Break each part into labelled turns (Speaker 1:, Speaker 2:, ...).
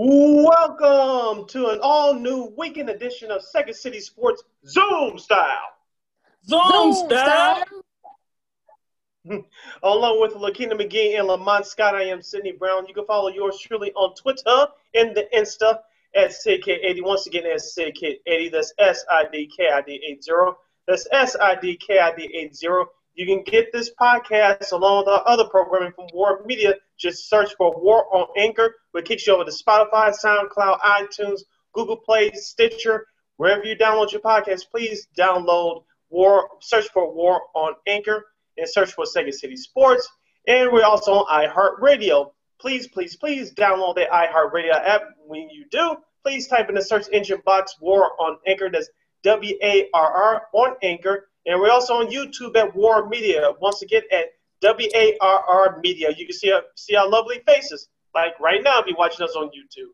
Speaker 1: Welcome to an all new weekend edition of Second City Sports Zoom Style.
Speaker 2: Zoom, Zoom Style.
Speaker 1: Along with Lakina McGee and Lamont Scott, I am Sydney Brown. You can follow yours truly on Twitter and the Insta at SidKid80. Once again, that's SidKid80. That's S I D K I D 80. That's S I D K I D 80. You can get this podcast along with our other programming from War Media. Just search for War on Anchor, which kicks you over to Spotify, SoundCloud, iTunes, Google Play, Stitcher, wherever you download your podcast. Please download War, search for War on Anchor, and search for Second City Sports. And we're also on iHeartRadio. Please, please, please download the iHeartRadio app. When you do, please type in the search engine box War on Anchor. That's W A R R on Anchor and we're also on YouTube at War Media. Once again, at W A R R Media. You can see our, see our lovely faces. Like right now, be watching us on YouTube.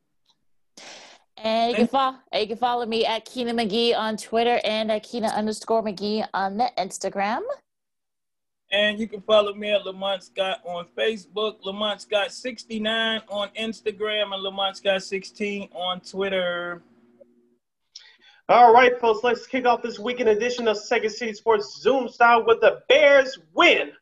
Speaker 3: And you can, follow, you can follow me at Keena McGee on Twitter and at Keena underscore McGee on the Instagram.
Speaker 2: And you can follow me at Lamont Scott on Facebook, Lamont Scott 69 on Instagram, and Lamont Scott 16 on Twitter.
Speaker 1: All right, folks, let's kick off this weekend edition of Second City Sports Zoom style with the Bears win.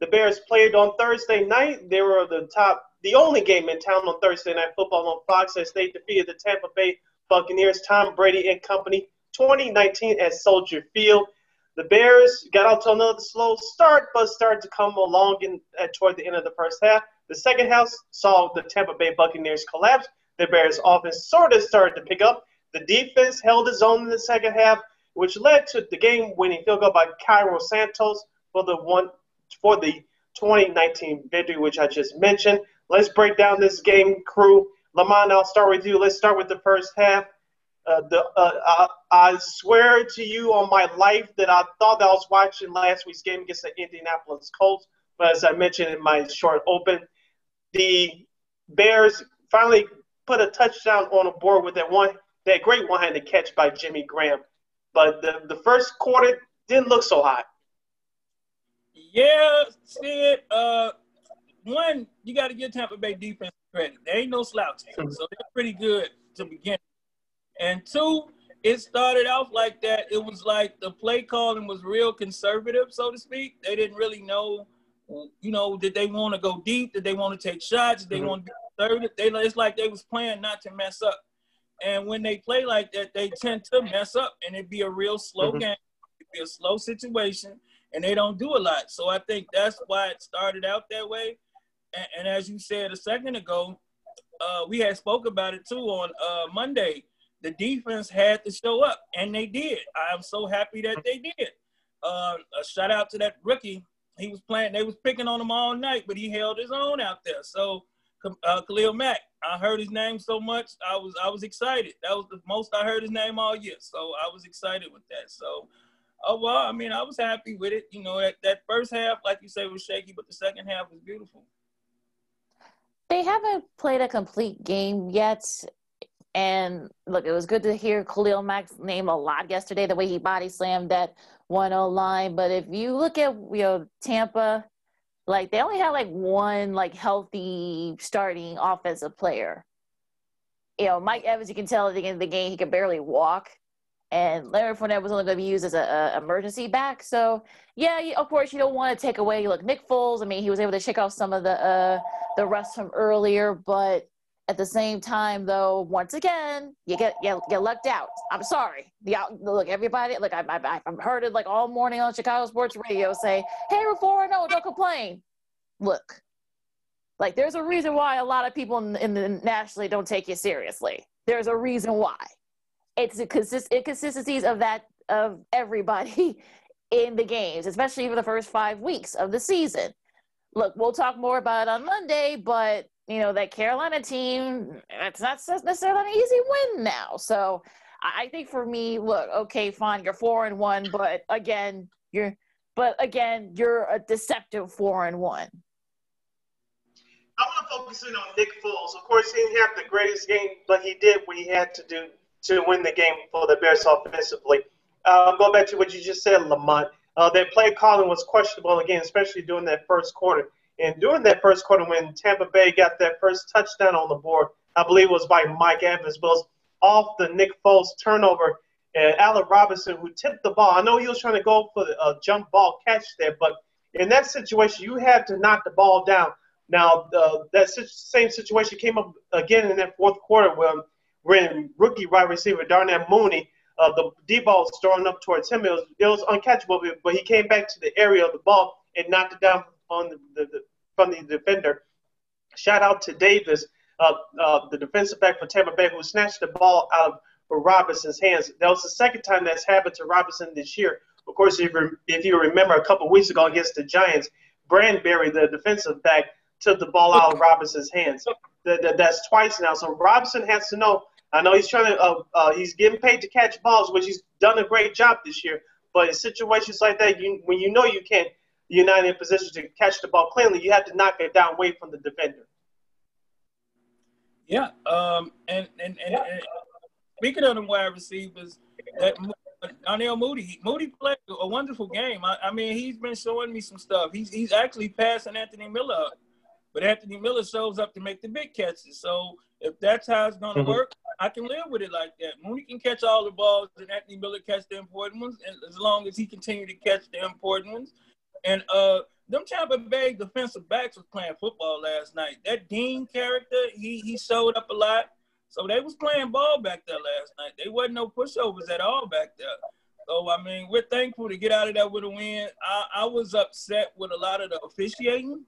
Speaker 1: The Bears played on Thursday night. They were the top, the only game in town on Thursday night football on Fox as they defeated the Tampa Bay Buccaneers, Tom Brady and company, 2019 at Soldier Field. The Bears got out to another slow start, but started to come along in, at, toward the end of the first half. The second half saw the Tampa Bay Buccaneers collapse. The Bears' offense sort of started to pick up the defense held its own in the second half, which led to the game-winning field goal by Cairo Santos for the one for the 2019 victory, which I just mentioned. Let's break down this game, crew. Lamont, I'll start with you. Let's start with the first half. Uh, the, uh, I, I, swear to you on my life that I thought that I was watching last week's game against the Indianapolis Colts, but as I mentioned in my short open, the Bears finally put a touchdown on the board with that one that great one-handed catch by Jimmy Graham. But the, the first quarter didn't look so hot.
Speaker 2: Yeah, Sid. Uh, one, you got to give Tampa Bay defense credit. They ain't no slouch, so they're pretty good to begin. And two, it started off like that. It was like the play calling was real conservative, so to speak. They didn't really know, you know, did they want to go deep? Did they want to take shots? Did they mm-hmm. want to be conservative? They, it's like they was playing not to mess up. And when they play like that, they tend to mess up and it be a real slow mm-hmm. game. It be a slow situation and they don't do a lot. So I think that's why it started out that way. And, and as you said a second ago, uh, we had spoke about it too on uh, Monday. The defense had to show up, and they did. I'm so happy that they did. Uh, a shout out to that rookie. He was playing. They was picking on him all night, but he held his own out there. So uh, Khalil Mack. I heard his name so much, I was I was excited. That was the most I heard his name all year, so I was excited with that. So, oh well, I mean, I was happy with it. You know, that, that first half, like you say, was shaky, but the second half was beautiful.
Speaker 3: They haven't played a complete game yet. And look, it was good to hear Khalil Mack's name a lot yesterday, the way he body slammed that 1 0 line. But if you look at you know Tampa, like they only had like one like healthy starting offensive player. You know, Mike Evans, you can tell at the end of the game he could barely walk, and Larry Fournette was only going to be used as a, emergency back. So yeah, of course you don't want to take away. Look, Nick Foles. I mean, he was able to shake off some of the uh, the rust from earlier, but at the same time, though, once again, you get you get lucked out. I'm sorry. The out, look, everybody, look, I, I, I've heard it like all morning on Chicago sports radio say, "Hey, four no, don't complain." Look, like there's a reason why a lot of people in, in the nationally don't take you seriously. There's a reason why. It's the consist inconsistencies of that of everybody in the games, especially for the first five weeks of the season. Look, we'll talk more about it on Monday, but you know that Carolina team, it's not necessarily an easy win now. So I think for me, look, okay, fine, you're four and one, but again, you're but again, you're a deceptive four and one.
Speaker 1: I want to focus in on Nick Foles. Of course, he didn't have the greatest game, but he did what he had to do to win the game for the Bears offensively. Uh, going back to what you just said, Lamont, uh, play calling was questionable again, especially during that first quarter. And during that first quarter, when Tampa Bay got that first touchdown on the board, I believe it was by Mike Evans, but off the Nick Foles turnover. And Allen Robinson, who tipped the ball, I know he was trying to go for a jump ball catch there, but in that situation, you had to knock the ball down. Now, uh, that same situation came up again in that fourth quarter when, when rookie wide receiver Darnell Mooney, uh, the D ball was up towards him. It was, it was uncatchable, but he came back to the area of the ball and knocked it down on the, the, the from the defender. Shout out to Davis, uh, uh, the defensive back for Tampa Bay, who snatched the ball out of Robinson's hands. That was the second time that's happened to Robinson this year. Of course, if, if you remember a couple weeks ago against the Giants, Bradberry, the defensive back, took the ball out of Robinson's hands. that's twice now. So Robinson has to know. I know he's trying to. Uh, uh, he's getting paid to catch balls, which he's done a great job this year. But in situations like that, you, when you know you can't, you're not in a position to catch the ball cleanly. You have to knock it down away from the defender.
Speaker 2: Yeah, um, and, and, and, and speaking of the wide receivers, that Darnell Moody, Mooney played a wonderful game. I, I, mean, he's been showing me some stuff. He's he's actually passing Anthony Miller up, but Anthony Miller shows up to make the big catches. So if that's how it's going to mm-hmm. work, I can live with it like that. Mooney can catch all the balls, and Anthony Miller catch the important ones, and as long as he continue to catch the important ones. And uh, them Tampa Bay defensive backs was playing football last night. That Dean character, he he showed up a lot. So they was playing ball back there last night. They wasn't no pushovers at all back there. So I mean, we're thankful to get out of that with a win. I, I was upset with a lot of the officiating.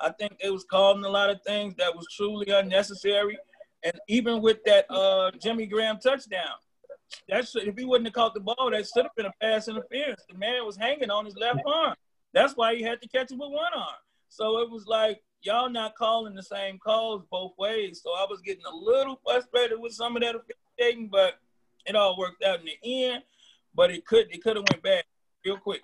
Speaker 2: I think it was calling a lot of things that was truly unnecessary. And even with that uh, Jimmy Graham touchdown, that should, if he wouldn't have caught the ball, that should have been a pass interference. The man was hanging on his left arm. That's why he had to catch it with one arm. So it was like y'all not calling the same calls both ways. So I was getting a little frustrated with some of that officiating, but it all worked out in the end. But it could it could have went bad real quick.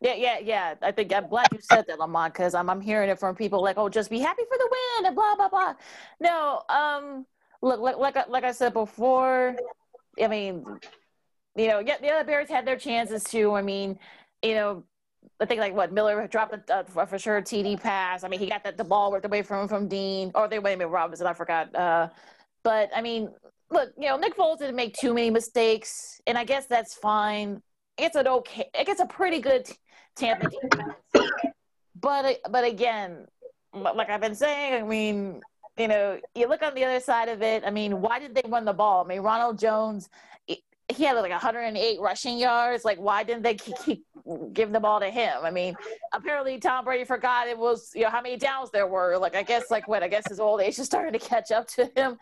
Speaker 3: Yeah, yeah, yeah. I think I'm glad you said that, Lamont, because I'm I'm hearing it from people like, oh, just be happy for the win and blah blah blah. No, um, look, like like like I said before, I mean, you know, yeah, the other Bears had their chances too. I mean, you know, I think like what Miller dropped a, uh, for sure TD pass. I mean, he got the, the ball worked away from from Dean, or they went with Robinson. I forgot. Uh, but I mean, look, you know, Nick Foles didn't make too many mistakes, and I guess that's fine. It's an okay. It gets a pretty good Tampa defense. But but again, like I've been saying, I mean, you know, you look on the other side of it. I mean, why did they run the ball? I mean, Ronald Jones he had like 108 rushing yards. Like, why didn't they keep, keep give the ball to him? I mean, apparently Tom Brady forgot it was you know how many downs there were. Like, I guess like what I guess his old age is starting to catch up to him.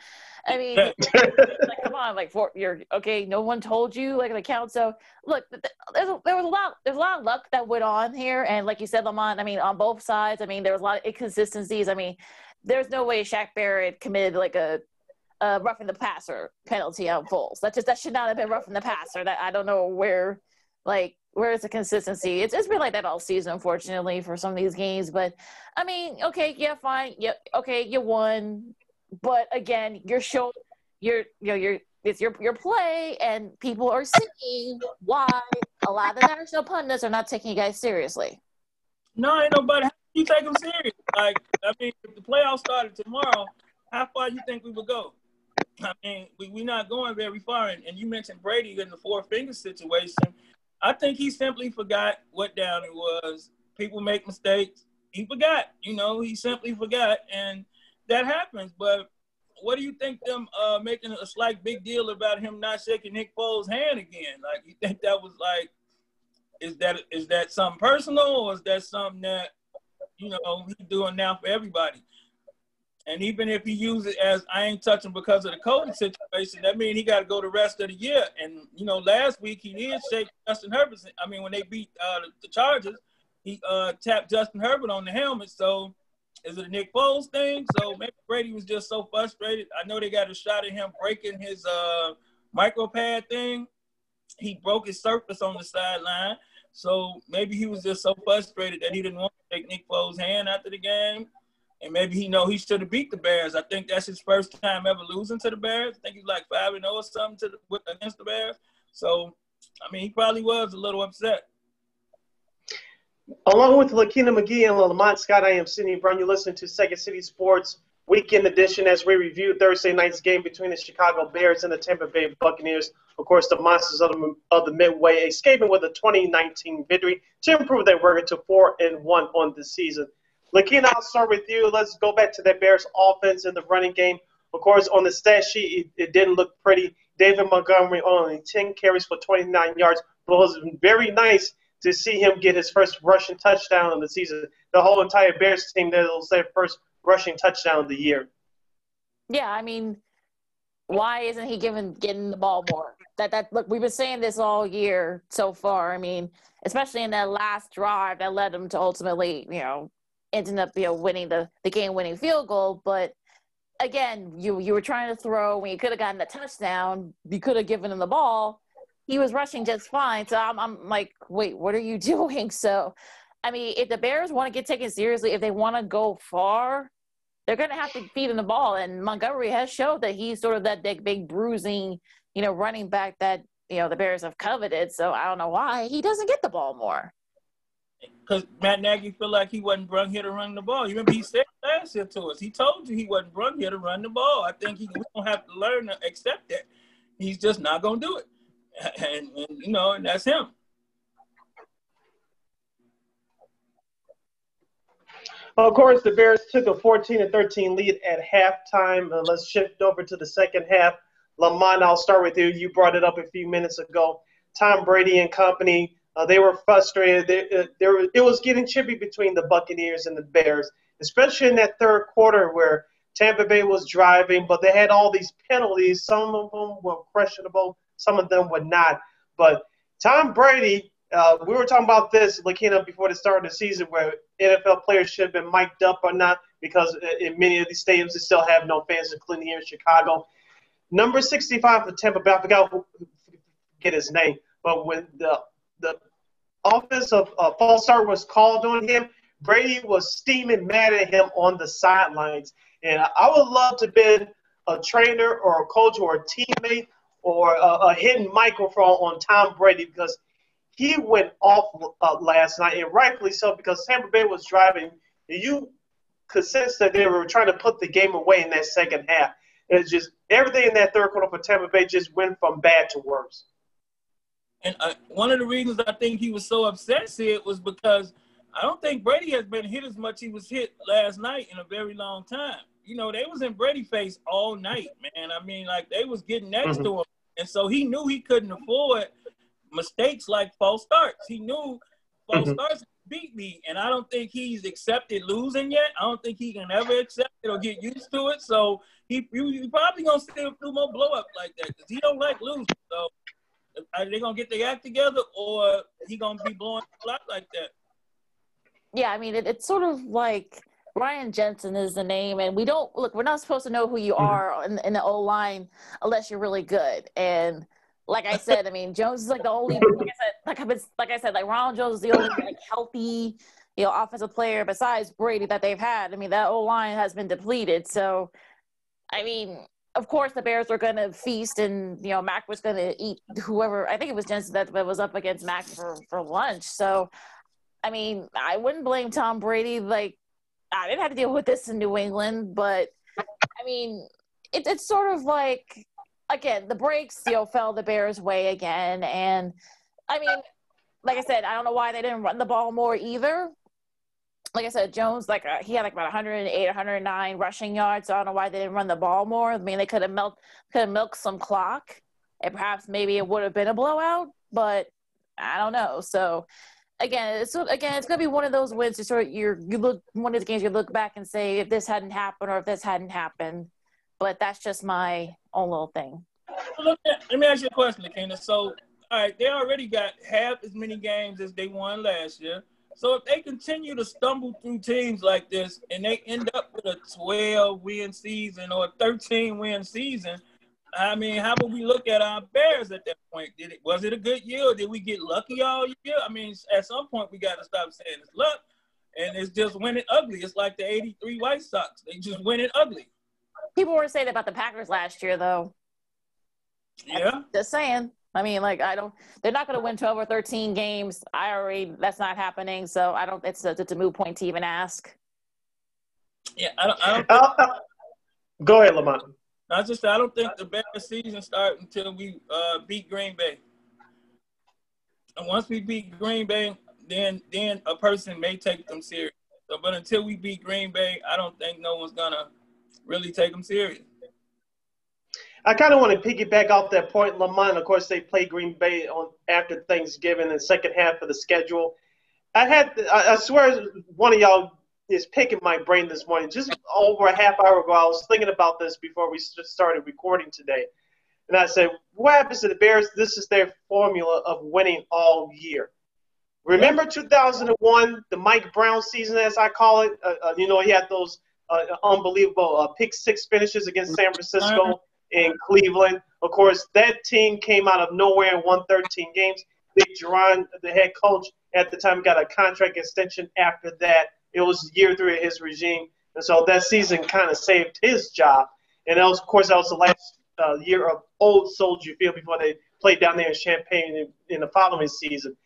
Speaker 3: I mean, like, come on, like for you're okay. No one told you like the count. So look, there's a, there was a lot there's a lot of luck that went on here, and like you said, Lamont. I mean, on both sides. I mean, there was a lot of inconsistencies. I mean, there's no way Shaq Barrett committed like a uh, roughing the passer penalty on Foles. That just that should not have been roughing the passer. That I don't know where, like, where's the consistency? It's it's been like that all season, unfortunately, for some of these games. But I mean, okay, yeah, fine, yeah, okay, you won, but again, you're showing, you're you know, you're it's your your play, and people are seeing why a lot of the national pundits are not taking you guys seriously.
Speaker 2: No, ain't nobody. You take them serious. Like I mean, if the playoffs started tomorrow, how far do you think we would go? I mean, we, we're not going very far. And, and you mentioned Brady in the four finger situation. I think he simply forgot what down it was. People make mistakes. He forgot, you know, he simply forgot. And that happens. But what do you think them uh, making a slight big deal about him not shaking Nick Foles' hand again? Like, you think that was like, is that is that something personal or is that something that, you know, he's doing now for everybody? And even if he uses it as I ain't touching because of the COVID situation, that means he got to go the rest of the year. And you know, last week he did shake Justin Herbert. I mean, when they beat uh, the Chargers, he uh, tapped Justin Herbert on the helmet. So is it a Nick Foles thing? So maybe Brady was just so frustrated. I know they got a shot at him breaking his uh, micro pad thing. He broke his surface on the sideline. So maybe he was just so frustrated that he didn't want to take Nick Foles' hand after the game and maybe he know he should have beat the Bears. I think that's his first time ever losing to the Bears. I think he's like five and zero oh or something to the, against the Bears. So, I mean, he probably was a little upset.
Speaker 1: Along with Lakina McGee and Lamont Scott, I am Sidney Brown. You're listening to Second City Sports weekend edition as we review Thursday night's game between the Chicago Bears and the Tampa Bay Buccaneers. Of course, the Monsters of the, of the Midway escaping with a 2019 victory to improve their record to 4 and 1 on the season. Lakina, I'll start with you. Let's go back to that Bears offense in the running game. Of course, on the stat sheet, it, it didn't look pretty. David Montgomery only 10 carries for 29 yards, but it was very nice to see him get his first rushing touchdown of the season. The whole entire Bears team, that was their first rushing touchdown of the year.
Speaker 3: Yeah, I mean, why isn't he giving getting the ball more? That that look, we've been saying this all year so far. I mean, especially in that last drive that led him to ultimately, you know, ending up you know winning the the game winning field goal. But again, you you were trying to throw when you could have gotten the touchdown. You could have given him the ball. He was rushing just fine. So I'm I'm like, wait, what are you doing? So. I mean, if the Bears want to get taken seriously, if they want to go far, they're going to have to feed him the ball. And Montgomery has showed that he's sort of that big, big bruising, you know, running back that you know the Bears have coveted. So I don't know why he doesn't get the ball more.
Speaker 2: Because Matt Nagy feel like he wasn't brung here to run the ball. You remember he said last year to us. He told you he wasn't brung here to run the ball. I think he we don't have to learn to accept that. He's just not to do it, and, and you know, and that's him.
Speaker 1: Well, Of course, the Bears took a 14 to 13 lead at halftime. Uh, let's shift over to the second half. Lamont, I'll start with you. You brought it up a few minutes ago. Tom Brady and company, uh, they were frustrated. They, uh, they were, it was getting chippy between the Buccaneers and the Bears, especially in that third quarter where Tampa Bay was driving, but they had all these penalties. Some of them were questionable, some of them were not. But Tom Brady, uh, we were talking about this, Lakina, before the start of the season, where NFL players should have been mic'd up or not, because in many of these stadiums they still have no fans, including here in Chicago. Number 65 for Tampa Bay, I forgot who, get his name, but when the the offensive uh, false start was called on him, Brady was steaming mad at him on the sidelines. And I would love to be a trainer or a coach or a teammate or a, a hidden microphone on Tom Brady because – he went off uh, last night, and rightfully so, because Tampa Bay was driving. You could sense that they were trying to put the game away in that second half. It's just everything in that third quarter for Tampa Bay just went from bad to worse.
Speaker 2: And uh, one of the reasons I think he was so upset, Sid, was because I don't think Brady has been hit as much he was hit last night in a very long time. You know, they was in Brady face all night, man. I mean, like they was getting next mm-hmm. to him, and so he knew he couldn't afford – mistakes like false starts. He knew false mm-hmm. starts beat me, and I don't think he's accepted losing yet. I don't think he can ever accept it or get used to it. So he, he probably gonna still do more blow up like that because he don't like losing. So are they gonna get their act together, or he gonna be blowing up like that?
Speaker 3: Yeah, I mean it, it's sort of like. Ryan Jensen is the name, and we don't look. We're not supposed to know who you mm-hmm. are in, in the O line unless you're really good. And like I said, I mean, Jones is like the only, like I said, like I, like I said, like Ronald Jones is the only like healthy, you know, offensive player besides Brady that they've had. I mean, that O line has been depleted. So, I mean, of course, the Bears were going to feast, and you know, Mack was going to eat whoever. I think it was Jensen that was up against Mack for for lunch. So, I mean, I wouldn't blame Tom Brady. Like, I didn't have to deal with this in New England, but I mean, it, it's sort of like again, the breaks, you know, fell the Bears' way again. And I mean, like I said, I don't know why they didn't run the ball more either. Like I said, Jones, like uh, he had like about 108, 109 rushing yards. So I don't know why they didn't run the ball more. I mean, they could have milked, could have milked some clock, and perhaps maybe it would have been a blowout. But I don't know. So again, it's again, it's gonna be one of those wins. You sort of you you look one of the games you look back and say if this hadn't happened or if this hadn't happened but that's just my own little thing.
Speaker 2: Let me ask you a question, Lakina. So, all right, they already got half as many games as they won last year. So if they continue to stumble through teams like this and they end up with a 12 win season or a 13 win season, I mean, how would we look at our Bears at that point? Did it was it a good year or did we get lucky all year? I mean, at some point we got to stop saying it's luck and it's just winning ugly. It's like the 83 White Sox. They just win it ugly.
Speaker 3: People were saying about the Packers last year, though.
Speaker 2: Yeah.
Speaker 3: Just saying. I mean, like, I don't. They're not going to win twelve or thirteen games. I already. That's not happening. So I don't. It's a, it's a moot point to even ask.
Speaker 2: Yeah, I don't. I don't, think,
Speaker 1: Go ahead, Lamont.
Speaker 2: I just I don't think the Bears season starts until we uh, beat Green Bay. And once we beat Green Bay, then then a person may take them serious. So, but until we beat Green Bay, I don't think no one's gonna really take them serious.
Speaker 1: I kind of want to piggyback off that point, Lamont. Of course, they play Green Bay on after Thanksgiving, the second half of the schedule. I had, I swear, one of y'all is picking my brain this morning. Just over a half hour ago, I was thinking about this before we started recording today, and I said, "What happens to the Bears? This is their formula of winning all year." Remember 2001, the Mike Brown season, as I call it. Uh, uh, you know, he had those uh, unbelievable uh, pick six finishes against San Francisco and Cleveland. Of course, that team came out of nowhere and won 13 games. Dick Jauron, the head coach at the time, got a contract extension after that. It was year three of his regime, and so that season kind of saved his job. And that was, of course, that was the last uh, year of old Soldier Field before they played down there in Champaign in, in the following season.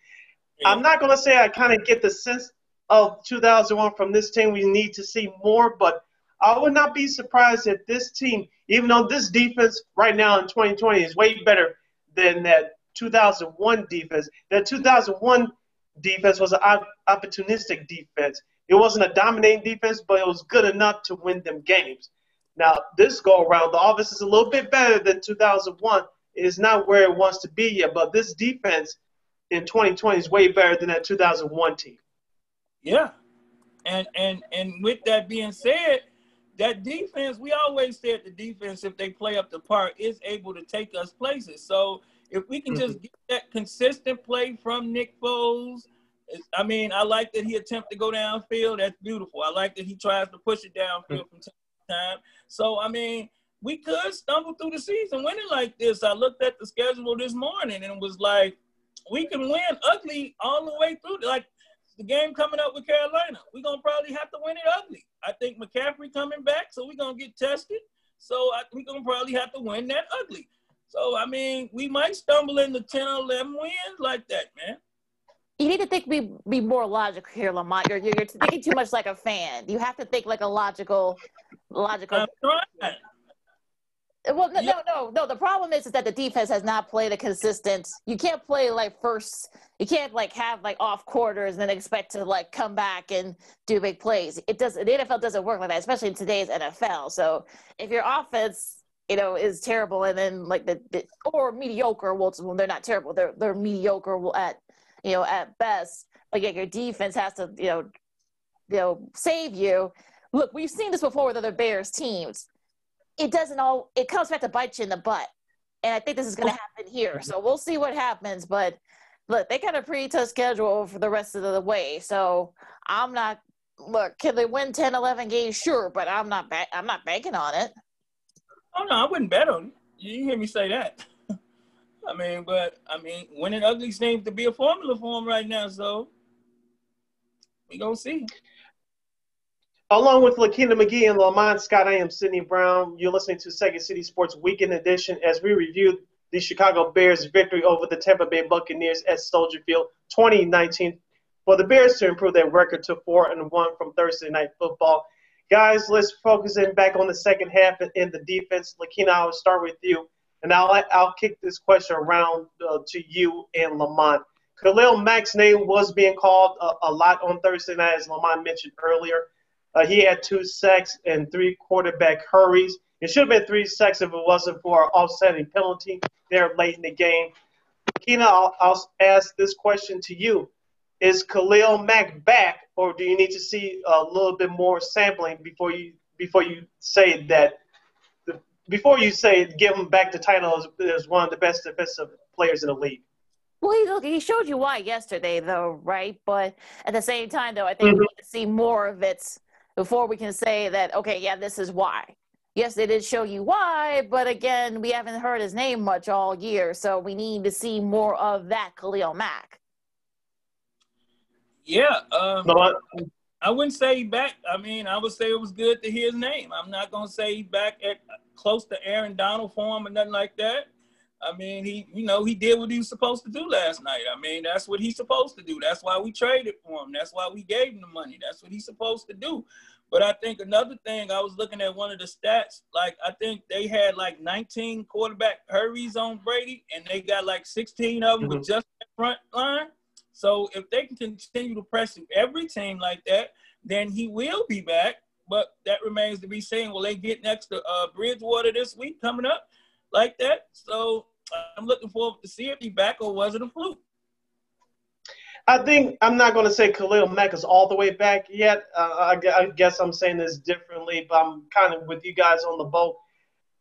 Speaker 1: I'm not going to say I kind of get the sense of 2001 from this team. We need to see more, but I would not be surprised if this team, even though this defense right now in 2020 is way better than that 2001 defense, that 2001 defense was an opportunistic defense. It wasn't a dominating defense, but it was good enough to win them games. Now, this go around, the offense is a little bit better than 2001. It is not where it wants to be yet, but this defense – in 2020 is way better than that 2001 team.
Speaker 2: Yeah, and and and with that being said, that defense we always said the defense if they play up the part is able to take us places. So if we can just mm-hmm. get that consistent play from Nick Foles. I mean, I like that he attempts to go downfield. That's beautiful. I like that he tries to push it downfield mm-hmm. from time to time. So, I mean, we could stumble through the season winning like this. I looked at the schedule this morning and it was like, we can win ugly all the way through. Like the game coming up with Carolina, we're gonna probably have to win it ugly. I think McCaffrey coming back, so we're gonna get tested. So we're gonna probably have to win that ugly. So I mean, we might stumble into 10 or 11 wins like that, man.
Speaker 3: You need to think be be more logical here, Lamont. You're, you're, you're thinking too much like a fan. You have to think like a logical, logical.
Speaker 2: I'm trying.
Speaker 3: Well, no, no, no, no. The problem is, is that the defense has not played a consistent. You can't play like first. You can't like have like off quarters and then expect to like come back and do big plays. It does. The NFL doesn't work like that, especially in today's NFL. So if your offense, you know, is terrible and then like the, the or mediocre, well, they're not terrible. They're they're mediocre at you know at best. But yeah, your defense has to you know you know save you. Look, we've seen this before with other Bears teams it doesn't all it comes back to bite you in the butt. And I think this is going to oh. happen here. So we'll see what happens. But look, they got a pretty tough schedule for the rest of the way. So I'm not look, can they win 10, 11 games? Sure, but I'm not ba- I'm not banking on it.
Speaker 2: Oh no, I wouldn't bet on it. You hear me say that. I mean, but I mean, winning ugly seems to be a formula for them right now. So we gonna see.
Speaker 1: Along with Lakina McGee and Lamont Scott, I am Sydney Brown. You're listening to Second City Sports Weekend Edition as we review the Chicago Bears' victory over the Tampa Bay Buccaneers at Soldier Field 2019 for the Bears to improve their record to 4 and 1 from Thursday Night Football. Guys, let's focus in back on the second half in the defense. Lakina, I'll start with you, and I'll, I'll kick this question around uh, to you and Lamont. Khalil Mack's name was being called a, a lot on Thursday night, as Lamont mentioned earlier. Uh, he had two sacks and three quarterback hurries. It should have been three sacks if it wasn't for an offsetting penalty there late in the game. Keena, I'll, I'll ask this question to you. Is Khalil Mack back, or do you need to see a little bit more sampling before you before you say that before you say give him back the title as, as one of the best defensive players in the league?
Speaker 3: Well, he, look, he showed you why yesterday, though, right? But at the same time, though, I think mm-hmm. we need to see more of it before we can say that, okay, yeah, this is why. Yes, they did show you why, but again, we haven't heard his name much all year, so we need to see more of that Khalil Mack.
Speaker 2: Yeah, um, I wouldn't say back. I mean, I would say it was good to hear his name. I'm not gonna say back at close to Aaron Donald form or nothing like that. I mean, he, you know, he did what he was supposed to do last night. I mean, that's what he's supposed to do. That's why we traded for him. That's why we gave him the money. That's what he's supposed to do. But I think another thing, I was looking at one of the stats. Like I think they had like 19 quarterback hurries on Brady, and they got like 16 of them mm-hmm. with just that front line. So if they can continue to press every team like that, then he will be back. But that remains to be seen. Will they get next to uh, Bridgewater this week coming up like that? So I'm looking forward to see if he's back or was it a fluke.
Speaker 1: I think I'm not going to say Khalil Mack is all the way back yet. Uh, I, I, guess I'm saying this differently, but I'm kind of with you guys on the boat.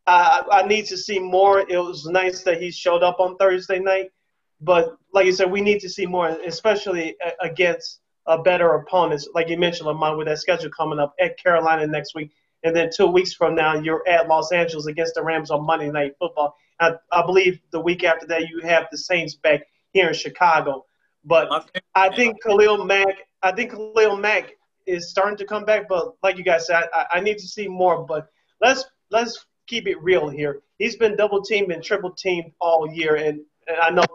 Speaker 1: I, I need to see more. It was nice that he showed up on Thursday night, but like you said, we need to see more, especially against a better opponents. Like you mentioned, Lamont, with that schedule coming up at Carolina next week, and then two weeks from now, you're at Los Angeles against the Rams on Monday Night Football. I, I believe the week after that, you have the Saints back here in Chicago. But I think Khalil Mack, I think Khalil Mack is starting to come back. But like you guys said, I, I need to see more. But let's let's keep it real here. He's been double teamed and triple teamed all year, and, and I know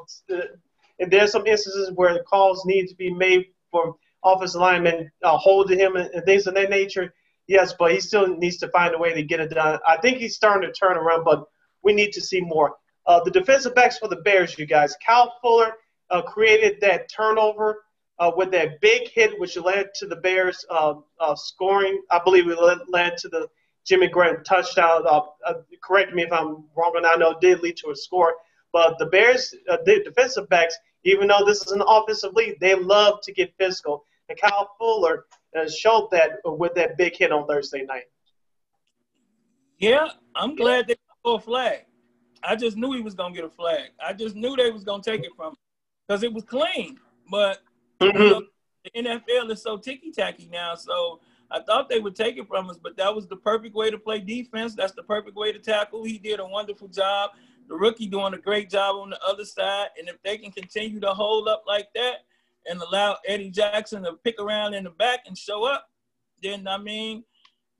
Speaker 1: and there's some instances where the calls need to be made for offensive linemen uh, holding him and, and things of that nature. Yes, but he still needs to find a way to get it done. I think he's starting to turn around, but we need to see more. Uh, the defensive backs for the Bears, you guys, Kyle Fuller uh, created that turnover uh, with that big hit, which led to the Bears uh, uh, scoring. I believe it led, to the Jimmy Graham touchdown. Uh, correct me if I'm wrong, and I know it did lead to a score. But the Bears, the defensive backs, even though this is an offensive league, they love to get physical. And Kyle Fuller showed that with that big hit on Thursday night.
Speaker 2: Yeah, I'm glad they got a flag. I just knew he was gonna get a flag. I just knew they was gonna take it from him because it was clean. But mm-hmm. you know, the NFL is so ticky tacky now, so I thought they would take it from us. But that was the perfect way to play defense. That's the perfect way to tackle. He did a wonderful job. The rookie doing a great job on the other side, and if they can continue to hold up like that and allow Eddie Jackson to pick around in the back and show up, then I mean,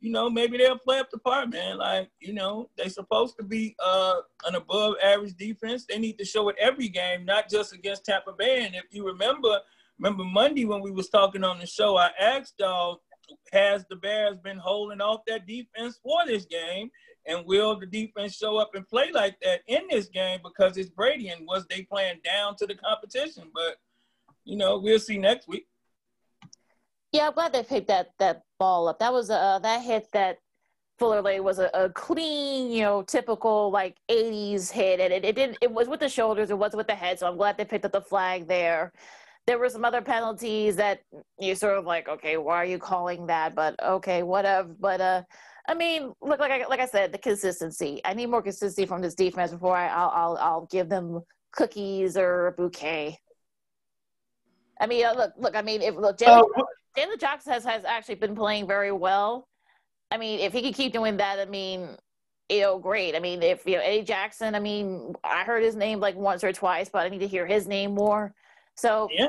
Speaker 2: you know, maybe they'll play up the part, man. Like, you know, they supposed to be uh, an above average defense. They need to show it every game, not just against Tampa Bay. And if you remember, remember Monday when we was talking on the show, I asked y'all, has the Bears been holding off that defense for this game? And will the defense show up and play like that in this game because it's Brady and was they playing down to the competition? But you know, we'll see next week.
Speaker 3: Yeah, I'm glad they picked that that ball up. That was a that hit that Fuller was a, a, clean, you know, typical like '80s hit, and it, it didn't. It was with the shoulders, it was with the head. So I'm glad they picked up the flag there. There were some other penalties that you sort of like, okay, why are you calling that? But okay, whatever. But uh, I mean, look, like I, like I said, the consistency. I need more consistency from this defense before I, I'll, I'll I'll give them cookies or a bouquet. I mean, uh, look, look. I mean, if look, Jalen, uh, Jalen Jackson has, has actually been playing very well. I mean, if he can keep doing that, I mean, you know, great. I mean, if you know Eddie Jackson, I mean, I heard his name like once or twice, but I need to hear his name more. So
Speaker 2: yeah,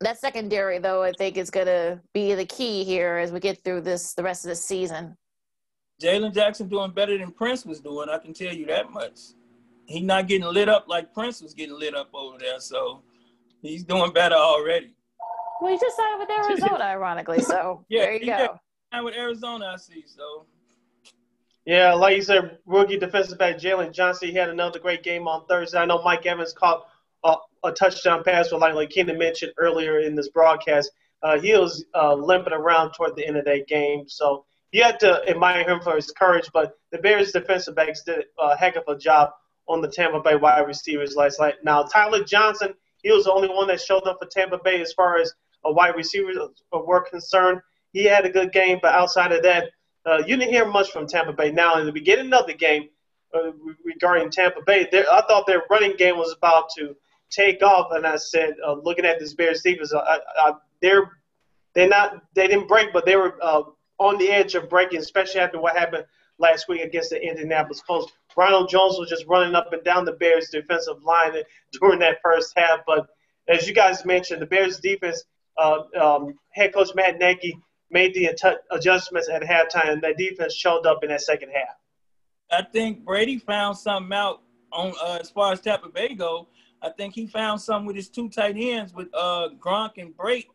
Speaker 3: that secondary though, I think is gonna be the key here as we get through this the rest of the season.
Speaker 2: Jalen Jackson doing better than Prince was doing. I can tell you that much. He's not getting lit up like Prince was getting lit up over there. So he's doing better already.
Speaker 3: Well, he just signed with Arizona, ironically. So yeah, there you go.
Speaker 2: Signed with Arizona, I see. So.
Speaker 1: Yeah, like you said, rookie defensive back Jaylon Johnson. He had another great game on Thursday. I know Mike Evans caught a, a touchdown pass, but like like Keena mentioned earlier in this broadcast, uh, he was uh, limping around toward the end of that game. So you had to admire him for his courage. But the Bears defensive backs did a heck of a job on the Tampa Bay wide receivers last night. Now Tyler Johnson, he was the only one that showed up for Tampa Bay as far as a wide receiver were concerned. He had a good game, but outside of that, uh, you didn't hear much from Tampa Bay. Now, in the beginning of the game, uh, regarding Tampa Bay, I thought their running game was about to take off, and I said, uh, looking at this Bears defense, they're they're not they didn't break, but they were uh, on the edge of breaking, especially after what happened last week against the Indianapolis Colts. Ronald Jones was just running up and down the Bears defensive line during that first half, but as you guys mentioned, the Bears defense uh, um, head coach Matt Nagy made the adjustments at halftime, and that defense showed up in that second half.
Speaker 2: I think Brady found something out on uh, as far as Tampa Bay go. I think he found something with his two tight ends with uh, Gronk and Brate.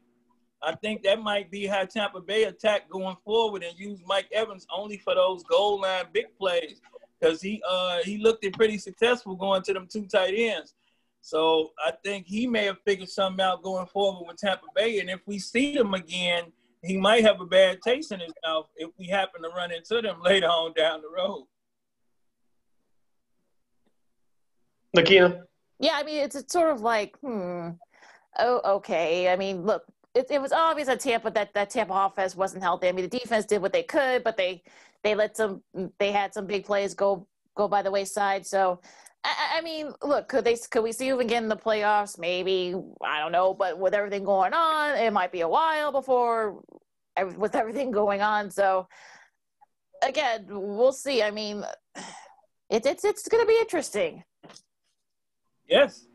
Speaker 2: I think that might be how Tampa Bay attack going forward and use Mike Evans only for those goal line big plays because he uh he looked pretty successful going to them two tight ends. So I think he may have figured something out going forward with Tampa Bay. And if we see them again, he might have a bad taste in his mouth if we happen to run into them later on down the road.
Speaker 1: Lakina?
Speaker 3: Yeah, I mean, it's, it's sort of like, hmm, oh, okay. I mean, look, it, it was obvious that Tampa that that Tampa offense wasn't healthy. I mean, the defense did what they could, but they they let some they had some big plays go go by the wayside. So, I, I mean, look, could they could we see them again in the playoffs? Maybe I don't know, but with everything going on, it might be a while before with everything going on. So, again, we'll see. I mean, it, it's it's going to be interesting.
Speaker 2: Yes.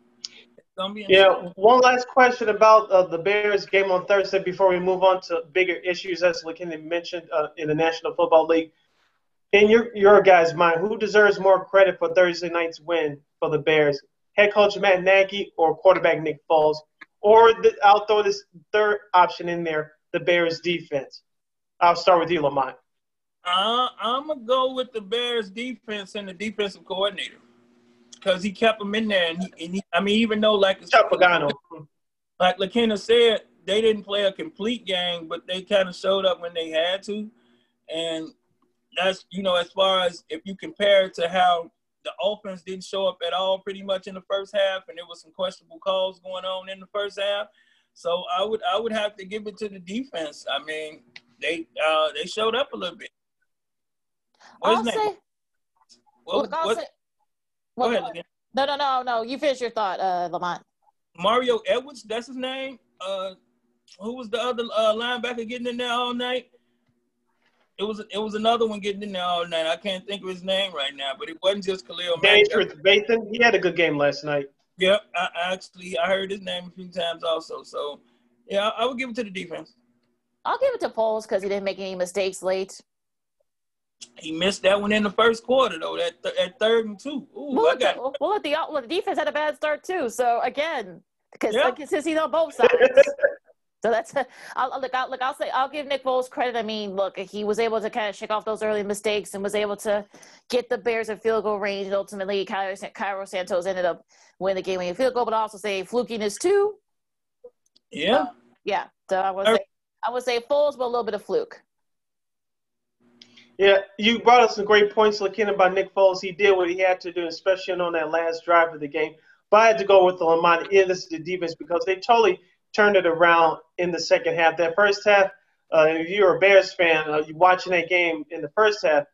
Speaker 1: Yeah, one last question about uh, the Bears game on Thursday before we move on to bigger issues, as McKinney mentioned uh, in the National Football League. In your your guys' mind, who deserves more credit for Thursday night's win for the Bears? Head coach Matt Nagy or quarterback Nick Foles? Or the, I'll throw this third option in there: the Bears defense. I'll start with you, Lamont.
Speaker 2: Uh, I'm gonna go with the Bears defense and the defensive coordinator because he kept them in there. And, he, and he, I mean, even though like
Speaker 1: Pagano.
Speaker 2: like Lakina said, they didn't play a complete game, but they kind of showed up when they had to. And that's you know, as far as if you compare it to how the offense didn't show up at all, pretty much in the first half, and there was some questionable calls going on in the first half. So I would I would have to give it to the defense. I mean, they uh, they showed up a little bit.
Speaker 3: What's I'll say, what, look, I'll what, say, well, Go ahead. No, no, no, no. You finish your thought, uh, Lamont.
Speaker 2: Mario Edwards, that's his name. Uh, who was the other uh, linebacker getting in there all night? It was it was another one getting in there all night. I can't think of his name right now, but it wasn't just Khalil
Speaker 1: Mack. Bathan, he had a good game last night.
Speaker 2: Yep, I, actually I heard his name a few times also. So yeah, I, I would give it to the defense.
Speaker 3: I'll give it to Foles because he didn't make any mistakes late.
Speaker 2: He missed that one in the first quarter though. That th- at third and two. Ooh,
Speaker 3: well,
Speaker 2: I got.
Speaker 3: The, well, the well, the defense had a bad start too. So again, because like, he's on both sides. so that's I'll look. I'll look. I'll say I'll give Nick Foles credit. I mean, look, he was able to kind of shake off those early mistakes and was able to get the Bears in field goal range. And ultimately, Cairo, Cairo Santos ended up winning the game winning field goal. But I also say flukiness too.
Speaker 2: Yeah.
Speaker 3: Yeah. So I would er say I would say Foles, but a little bit of fluke.
Speaker 1: Yeah, you brought up some great points, Lakina about Nick Foles. He did what he had to do, especially on that last drive of the game. But I had to go with the Lamont Ennis, the defense, because they totally turned it around in the second half. That first half, uh, if you're a Bears fan, uh, you watching that game in the first half,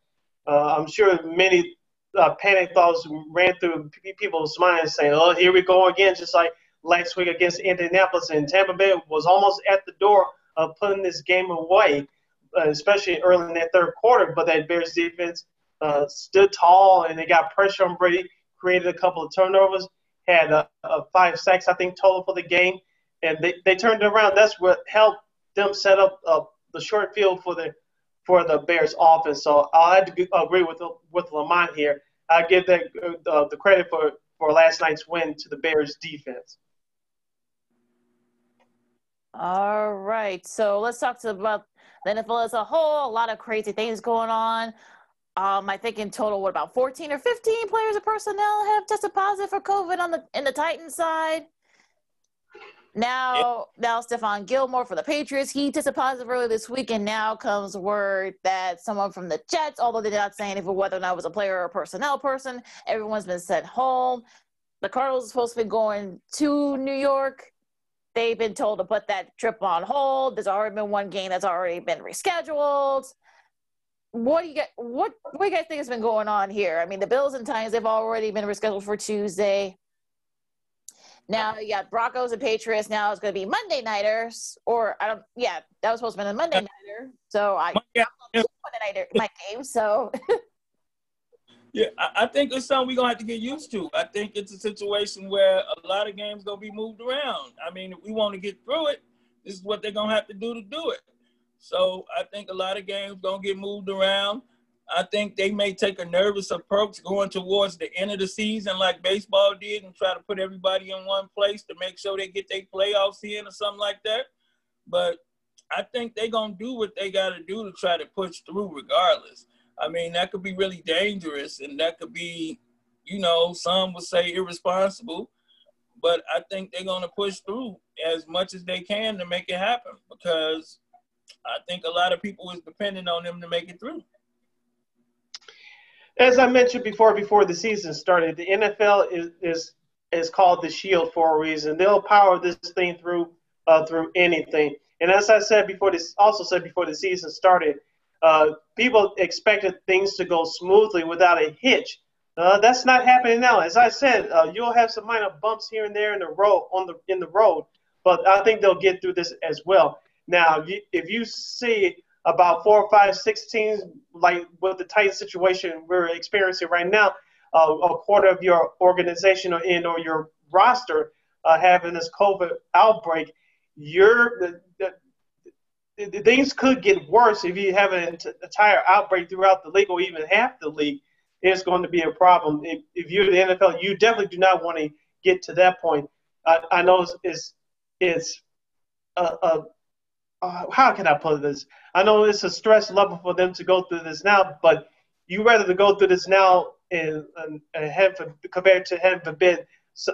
Speaker 1: uh, I'm sure many uh, panic thoughts ran through people's minds saying, oh, here we go again, just like last week against Indianapolis. And Tampa Bay was almost at the door of putting this game away. Uh, especially early in that third quarter. But that Bears defense uh, stood tall and they got pressure on Brady, created a couple of turnovers, had a, a five sacks, I think, total for the game. And they, they turned it around. That's what helped them set up uh, the short field for the for the Bears offense. So I had to agree with with Lamont here. I give that uh, the credit for for last night's win to the Bears defense.
Speaker 3: All right, so let's talk about the NFL as a whole. A lot of crazy things going on. Um, I think in total, what about 14 or 15 players of personnel have tested positive for COVID on the in the Titans side. Now, now Stephon Gilmore for the Patriots, he tested positive earlier this week, and now comes word that someone from the Jets, although they're not saying if whether or not it was a player or a personnel person, everyone's been sent home. The Cardinals are supposed to be going to New York they've been told to put that trip on hold. There's already been one game that's already been rescheduled. What do you get? What what do you guys think has been going on here? I mean, the Bills and Titans they've already been rescheduled for Tuesday. Now you got Broncos and Patriots. Now it's going to be Monday nighters, or I don't. Yeah, that was supposed to be a Monday nighter. So I yeah. Monday nighter my game. So
Speaker 2: Yeah, I, I think it's something we're gonna have to get used to. I think it's a situation where a lot of games gonna be moved around. I mean, if we want to get through it, this is what they're gonna have to do to do it. So I think a lot of games gonna get moved around. I think they may take a nervous approach going towards the end of the season, like baseball did, and try to put everybody in one place to make sure they get their playoffs in or something like that. But I think they're gonna do what they gotta do to try to push through regardless. I mean, that could be really dangerous and that could be, you know, some would say irresponsible, but I think they're gonna push through as much as they can to make it happen because I think a lot of people is depending on them to make it through.
Speaker 1: As I mentioned before, before the season started, the NFL is is, is called the Shield for a reason. They'll power this thing through uh, through anything. And as I said before, this also said before the season started, uh, people expected things to go smoothly without a hitch. Uh, that's not happening now. As I said, uh, you'll have some minor bumps here and there in the road on the in the road, but I think they'll get through this as well. Now, if you, if you see about four or five, six teams, like with the tight situation we're experiencing right now, uh, a quarter of your organization or in or your roster uh, having this COVID outbreak, you're things could get worse if you have an entire outbreak throughout the league or even half the league. It's going to be a problem. If, if you're the NFL, you definitely do not want to get to that point. I, I know it's it's, it's a, a how can I put this? I know it's a stress level for them to go through this now, but you rather to go through this now and, and, and have compared to have forbid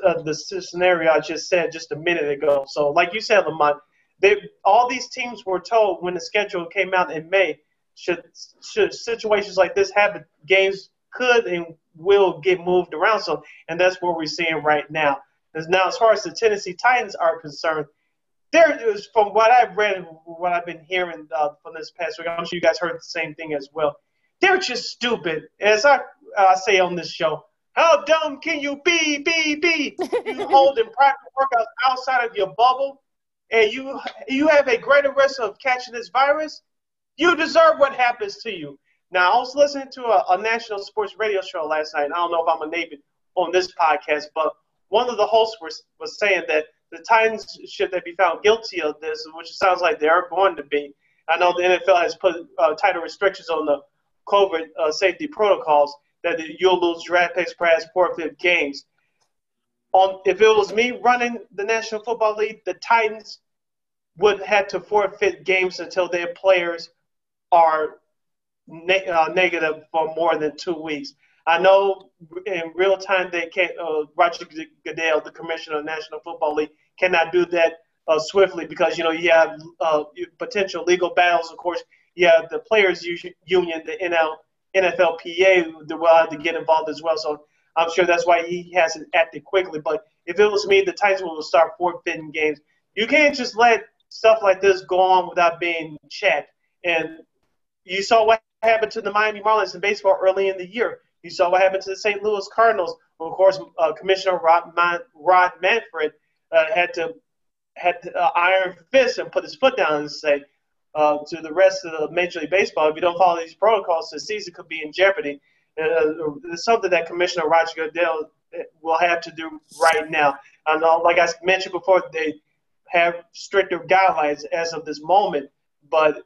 Speaker 1: uh, the scenario I just said just a minute ago. So, like you said, Lamont, they all these teams were told when the schedule came out in May, should should situations like this happen, games could and will get moved around. So, and that's what we're seeing right now. As now, as far as the Tennessee Titans are concerned, there is from what I've read and what I've been hearing uh, from this past week. I'm sure you guys heard the same thing as well. They're just stupid, as I uh, say on this show. How dumb can you be, be, be? You holding private workouts outside of your bubble, and you you have a greater risk of catching this virus. You deserve what happens to you. Now, I was listening to a, a national sports radio show last night. and I don't know if I'm a name on this podcast, but one of the hosts was, was saying that the Titans, should they be found guilty of this, which sounds like they are going to be, I know the NFL has put uh, tighter restrictions on the COVID uh, safety protocols that you'll lose draft picks, perhaps forfeit games. On, if it was me running the National Football League, the Titans would have to forfeit games until their players are ne- uh, negative for more than two weeks. I know in real time they can't. Uh, Roger Goodell, the commissioner of the National Football League, cannot do that uh, swiftly because you know you have uh, potential legal battles. Of course, you have the players union, the NL, NFLPA, that will have to get involved as well. So I'm sure that's why he hasn't acted quickly. But if it was me, the Titans will start forfeiting games. You can't just let stuff like this go on without being checked. And you saw what happened to the Miami Marlins in baseball early in the year. You saw what happened to the St. Louis Cardinals. Of course, uh, Commissioner Rod, Man- Rob Manfred uh, had to had to, uh, iron fist and put his foot down and say uh, to the rest of the Major League Baseball, if you don't follow these protocols, the season could be in jeopardy. Uh, it's something that Commissioner Roger Goodell uh, will have to do right now. I know, like I mentioned before, they have stricter guidelines as of this moment, but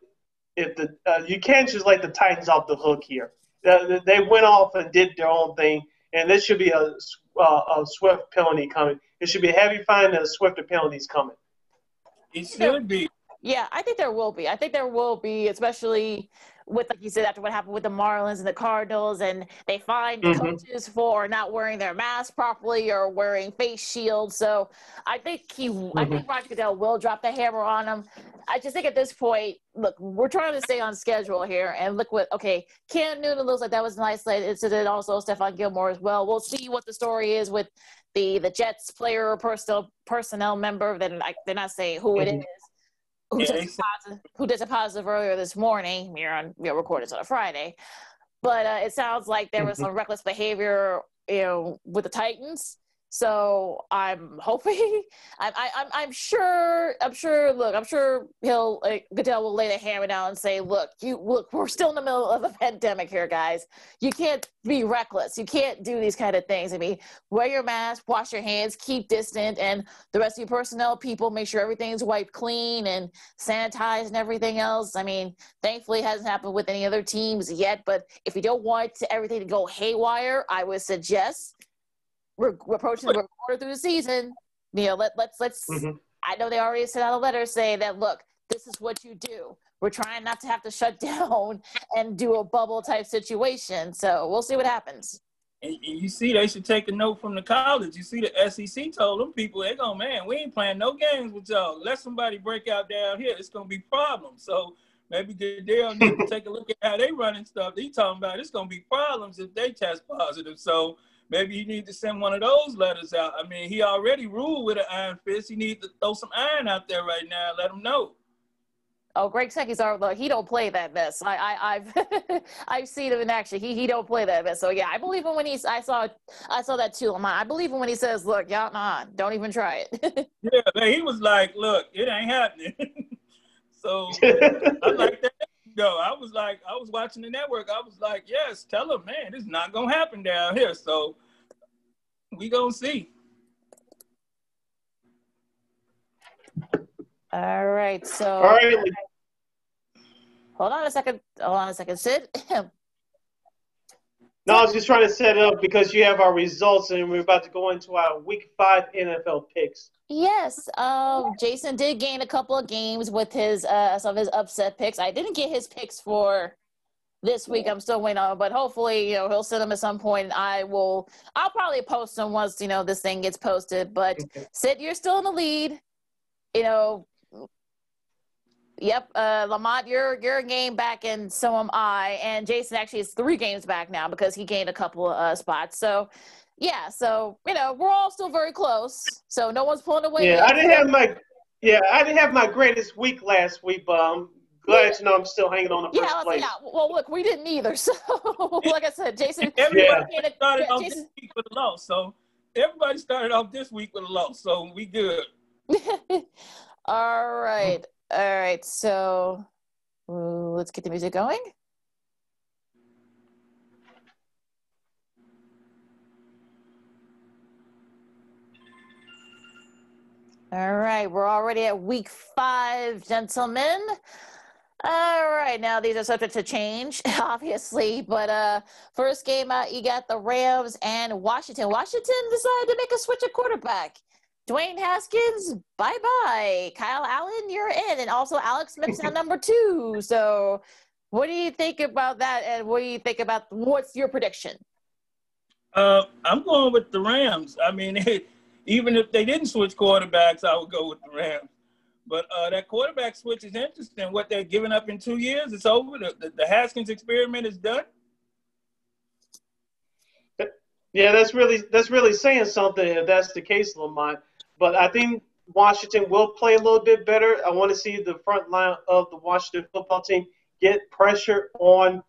Speaker 1: if the uh, you can't just let the Titans off the hook here. Uh, they went off and did their own thing, and this should be a, uh, a swift penalty coming. It should be a heavy fine and a swifter penalties coming.
Speaker 2: It should be.
Speaker 3: Yeah, I think there will be. I think there will be, especially with like you said after what happened with the Marlins and the Cardinals, and they fined mm-hmm. coaches for not wearing their mask properly or wearing face shields. So I think he, mm-hmm. I think mm-hmm. Roger Goodell will drop the hammer on them. I just think at this point, look, we're trying to stay on schedule here, and look what okay, Cam Newton looks like that was a nice incident. Also, Stephon Gilmore as well. We'll see what the story is with the the Jets player or personnel personnel member. Then they're not saying who mm-hmm. it is who, yeah, tested positive, who tested positive earlier this morning. We're on we're recording on a Friday, but uh, it sounds like there was mm-hmm. some reckless behavior, you know, with the Titans. So I'm hoping, I'm, I, I'm, I'm sure, I'm sure. Look, I'm sure he'll like, Goodell will lay the hammer down and say, "Look, you look, we're still in the middle of a pandemic here, guys. You can't be reckless. You can't do these kind of things. I mean, wear your mask, wash your hands, keep distant, and the rest of your personnel people make sure everything's wiped clean and sanitized and everything else. I mean, thankfully, it hasn't happened with any other teams yet. But if you don't want everything to go haywire, I would suggest." We're, we're approaching the quarter through the season. You know, let let's let's. Mm-hmm. I know they already sent out a letter saying that look, this is what you do. We're trying not to have to shut down and do a bubble type situation. So we'll see what happens.
Speaker 2: And, and you see, they should take a note from the college. You see, the SEC told them people, they go, man, we ain't playing no games with y'all. Let somebody break out down here, it's gonna be problems. So maybe Goodell need to take a look at how they running stuff. He talking about it's gonna be problems if they test positive. So maybe he need to send one of those letters out. I mean, he already ruled with an iron fist. He needs to throw some iron out there right now. Let him know.
Speaker 3: Oh, Greg Sankey's our look. he don't play that mess. I, I have I've seen him in action. He he don't play that mess. So yeah, I believe him when he's I saw I saw that too. I believe him when he says, "Look, y'all, nah, don't even try
Speaker 2: it." yeah, he was like, "Look, it ain't happening." so I like that. Yo, I was like, I was watching the network. I was like, yes, tell him, man, it's not gonna happen down here. So we gonna see.
Speaker 3: All right. So.
Speaker 1: All right.
Speaker 3: Hold on a second. Hold on a second, Sid.
Speaker 1: No, I was just trying to set it up because you have our results and we're about to go into our week five NFL picks.
Speaker 3: Yes, um, Jason did gain a couple of games with his uh, some of his upset picks. I didn't get his picks for this week. I'm still waiting on, but hopefully, you know, he'll send them at some point. I will. I'll probably post them once you know this thing gets posted. But Sid, you're still in the lead. You know, Yep, uh, Lamont, you're you're a game back, and so am I. And Jason actually is three games back now because he gained a couple of uh, spots. So, yeah, so you know we're all still very close. So no one's pulling away.
Speaker 1: Yeah, I didn't have my yeah I didn't have my greatest week last week, but I'm glad yeah. to know I'm still hanging on the first yeah, place. Yeah,
Speaker 3: well, look, we didn't either. So, like I said, Jason,
Speaker 2: everybody yeah. started yeah, off Jason, this week with a loss. So everybody started off this week with a loss. So we good.
Speaker 3: all right. All right, so let's get the music going. All right, we're already at week five, gentlemen. All right, now these are subject to change, obviously, but uh, first game out, you got the Rams and Washington. Washington decided to make a switch at quarterback. Dwayne Haskins, bye bye. Kyle Allen, you're in. And also Alex Smith's now number two. So what do you think about that? And what do you think about what's your prediction?
Speaker 2: Uh, I'm going with the Rams. I mean, even if they didn't switch quarterbacks, I would go with the Rams. But uh, that quarterback switch is interesting. What they're giving up in two years, it's over. The, the, the Haskins experiment is done.
Speaker 1: Yeah, that's really that's really saying something if that's the case, Lamont. But I think Washington will play a little bit better. I want to see the front line of the Washington football team get pressure on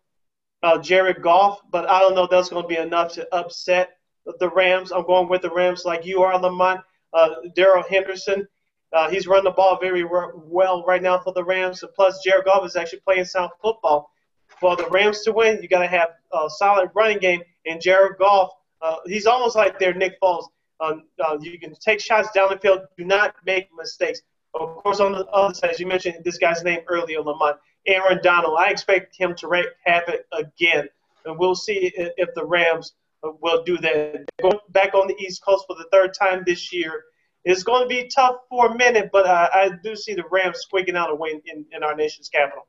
Speaker 1: uh, Jared Goff, but I don't know if that's going to be enough to upset the Rams. I'm going with the Rams like you are, Lamont. Uh, Darrell Henderson, uh, he's running the ball very well right now for the Rams. Plus, Jared Goff is actually playing sound football. For the Rams to win, you got to have a solid running game, and Jared Goff, uh, he's almost like their Nick Foles. Um, uh, you can take shots down the field. Do not make mistakes. Of course, on the other side, as you mentioned this guy's name earlier, Lamont, Aaron Donald. I expect him to have it again. And we'll see if the Rams uh, will do that. Going back on the East Coast for the third time this year. It's going to be tough for a minute, but uh, I do see the Rams squeaking out a win in, in our nation's capital.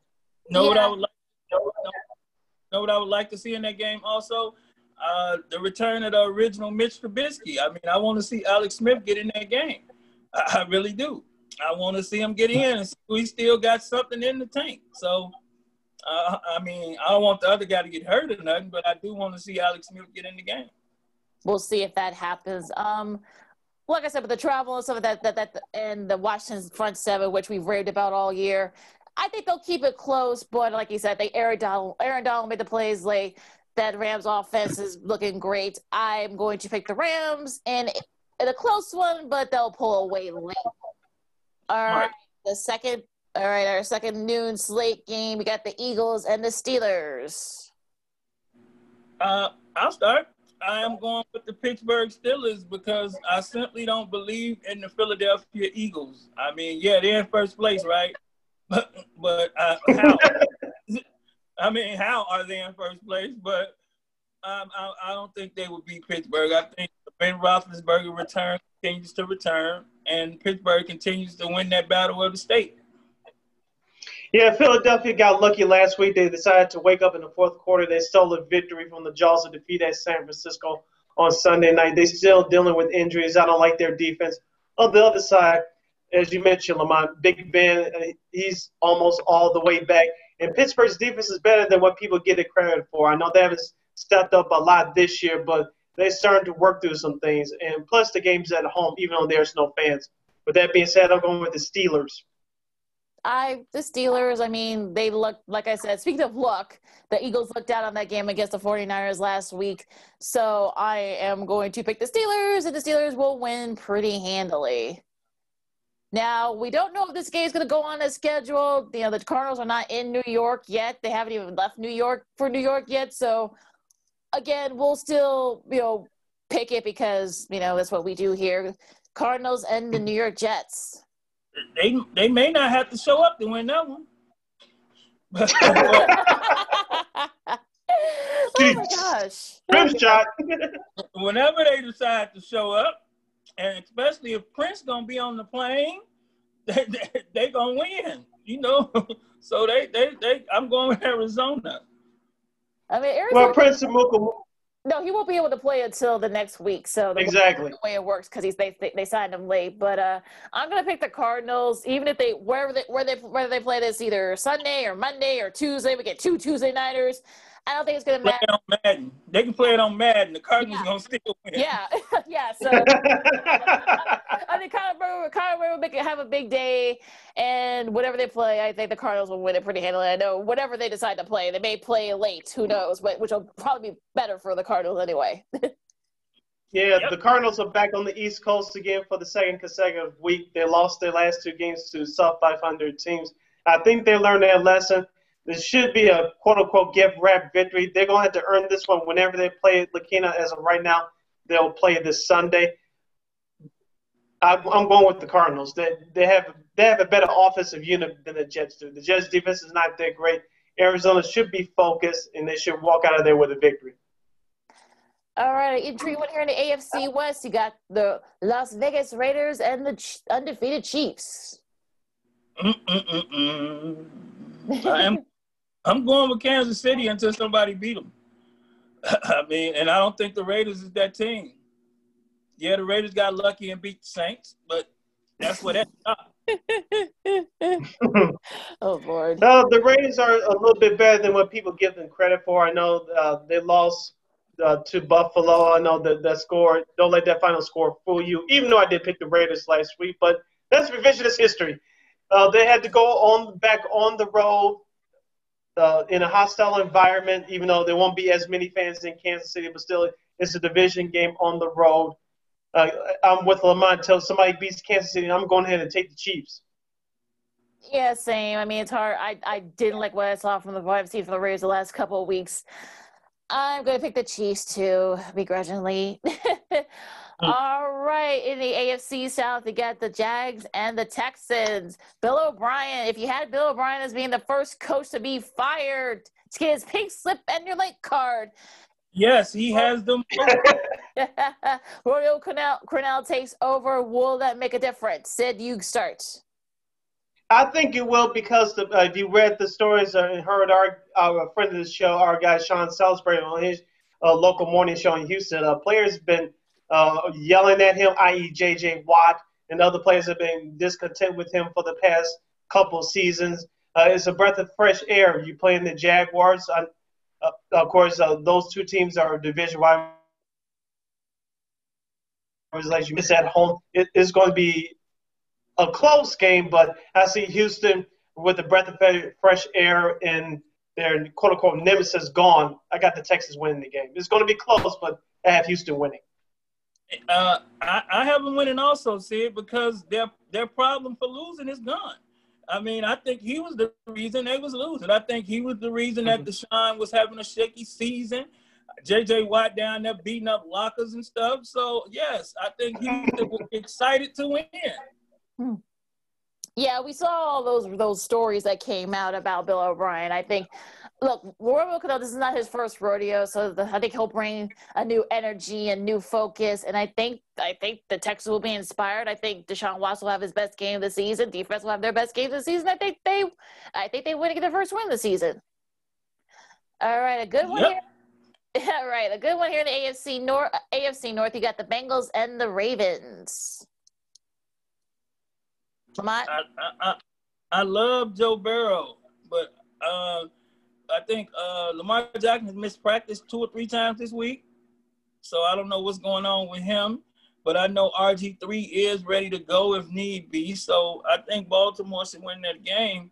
Speaker 2: Know yeah. what I would like? Know, know what I would like to see in that game also? Uh, the return of the original Mitch Trubisky. I mean, I want to see Alex Smith get in that game. I, I really do. I want to see him get in and we still got something in the tank. So, uh, I mean, I don't want the other guy to get hurt or nothing, but I do want to see Alex Smith get in the game.
Speaker 3: We'll see if that happens. Um, like I said, with the travel and some of that, that, that, and the Washington front seven, which we've raved about all year, I think they'll keep it close. But like you said, they Aaron Donald, Aaron Donald made the plays late that Rams offense is looking great. I'm going to pick the Rams and in a close one, but they'll pull away late. All right, the second. All right, our second noon slate game. We got the Eagles and the Steelers.
Speaker 2: Uh, I'll start. I am going with the Pittsburgh Steelers because I simply don't believe in the Philadelphia Eagles. I mean, yeah, they're in first place, right? But but uh, how? I mean, how are they in first place? But um, I, I, don't think they would beat Pittsburgh. I think Ben Roethlisberger return continues to return, and Pittsburgh continues to win that battle of the state.
Speaker 1: Yeah, Philadelphia got lucky last week. They decided to wake up in the fourth quarter. They stole a victory from the jaws of defeat at San Francisco on Sunday night. They're still dealing with injuries. I don't like their defense. On the other side, as you mentioned, Lamont, Big Ben, uh, he's almost all the way back. And Pittsburgh's defense is better than what people get it credit for. I know they haven't stepped up a lot this year, but they're starting to work through some things. And plus, the game's at home, even though there's no fans. With that being said, I'm going with the Steelers.
Speaker 3: I the Steelers, I mean, they look like I said, speaking of luck, the Eagles looked out on that game against the 49ers last week. So I am going to pick the Steelers and the Steelers will win pretty handily. Now, we don't know if this game is going to go on as scheduled. You know, the Cardinals are not in New York yet. They haven't even left New York for New York yet. So again, we'll still, you know, pick it because, you know, that's what we do here. Cardinals and the New York Jets.
Speaker 2: They they may not have to show up to win that one.
Speaker 3: oh my gosh.
Speaker 1: Rim shot.
Speaker 2: Whenever they decide to show up, and especially if Prince gonna be on the plane, they they, they gonna win. You know, so they they they. I'm going with Arizona.
Speaker 3: I mean, Arizona.
Speaker 1: Well, Prince Amuka.
Speaker 3: No, he won't be able to play until the next week. So the
Speaker 1: exactly
Speaker 3: way, the way it works because he's they, they signed him late. But uh, I'm gonna pick the Cardinals, even if they wherever they where they whether they play this either Sunday or Monday or Tuesday. We get two Tuesday nighters. I don't think it's gonna matter.
Speaker 2: on Madden. They can play it on Madden. The Cardinals yeah. gonna still win.
Speaker 3: Yeah, yeah. So I think Kyler Murray, Kyler Murray will make it, have a big day, and whatever they play, I think the Cardinals will win it pretty handily. I know whatever they decide to play, they may play late. Who knows? But which will probably be better for the Cardinals anyway.
Speaker 1: Yeah, yep. the Cardinals are back on the East Coast again for the second consecutive week. They lost their last two games to sub 500 teams. I think they learned their lesson. This should be a quote unquote gift wrap victory. They're going to have to earn this one whenever they play Lakina. As of right now, they'll play this Sunday. I'm going with the Cardinals. They, they have they have a better offensive unit than the Jets do. The Jets defense is not that great. Arizona should be focused and they should walk out of there with a victory.
Speaker 3: All right, entry one here in the AFC West. You got the Las Vegas Raiders and the undefeated Chiefs.
Speaker 2: Mm-mm-mm-mm. I am I'm going with Kansas City until somebody beat them. I mean, and I don't think the Raiders is that team. Yeah, the Raiders got lucky and beat the Saints, but that's what that's
Speaker 3: oh Lord.
Speaker 1: No, the Raiders are a little bit better than what people give them credit for. I know uh, they lost uh, to Buffalo. I know that that score. Don't let that final score fool you. Even though I did pick the Raiders last week, but that's revisionist history. Uh, they had to go on back on the road uh, in a hostile environment, even though there won't be as many fans in Kansas City, but still, it's a division game on the road. Uh, I'm with Lamont until somebody beats Kansas City. I'm going ahead and take the Chiefs.
Speaker 3: Yeah, same. I mean, it's hard. I, I didn't like what I saw from the I've seen from the Raiders the last couple of weeks. I'm going to pick the Chiefs too, begrudgingly. Mm. All right, in the AFC South, you got the Jags and the Texans. Bill O'Brien, if you had Bill O'Brien as being the first coach to be fired to get his pink slip and your late card.
Speaker 2: Yes, he has them.
Speaker 3: Royal Crennel, Crennel takes over. Will that make a difference? Sid, you start.
Speaker 1: I think it will because the, uh, if you read the stories and heard our, our friend of the show, our guy Sean Salisbury on his uh, local morning show in Houston, uh, players been uh, yelling at him, i.e., J.J. Watt, and other players have been discontent with him for the past couple seasons. Uh, it's a breath of fresh air. You play in the Jaguars. Uh, of course, uh, those two teams are division wide. As you miss at home, it is going to be a close game, but I see Houston with the breath of fresh air and their quote unquote nemesis gone. I got the Texans winning the game. It's going to be close, but I have Houston winning.
Speaker 2: Uh, I, I have them winning also, Sid, because their their problem for losing is gone. I mean, I think he was the reason they was losing. I think he was the reason that mm-hmm. Deshaun was having a shaky season. JJ Watt down there beating up lockers and stuff. So yes, I think he was excited to win.
Speaker 3: Hmm. Yeah, we saw all those those stories that came out about Bill O'Brien. I think look, Roy Cano, this is not his first rodeo, so the, I think he'll bring a new energy and new focus. And I think I think the Texans will be inspired. I think Deshaun Watson will have his best game of the season. Defense will have their best game of the season. I think they, I think they win to get their first win of the season. All right, a good one yep. here. All right, a good one here in the AFC North. AFC North, you got the Bengals and the Ravens.
Speaker 2: I, I, I, I love Joe Burrow, but uh, think uh, Lamar Jackson has missed practice two or three times this week. So I don't know what's going on with him. But I know RG3 is ready to go if need be. So I think Baltimore should win that game,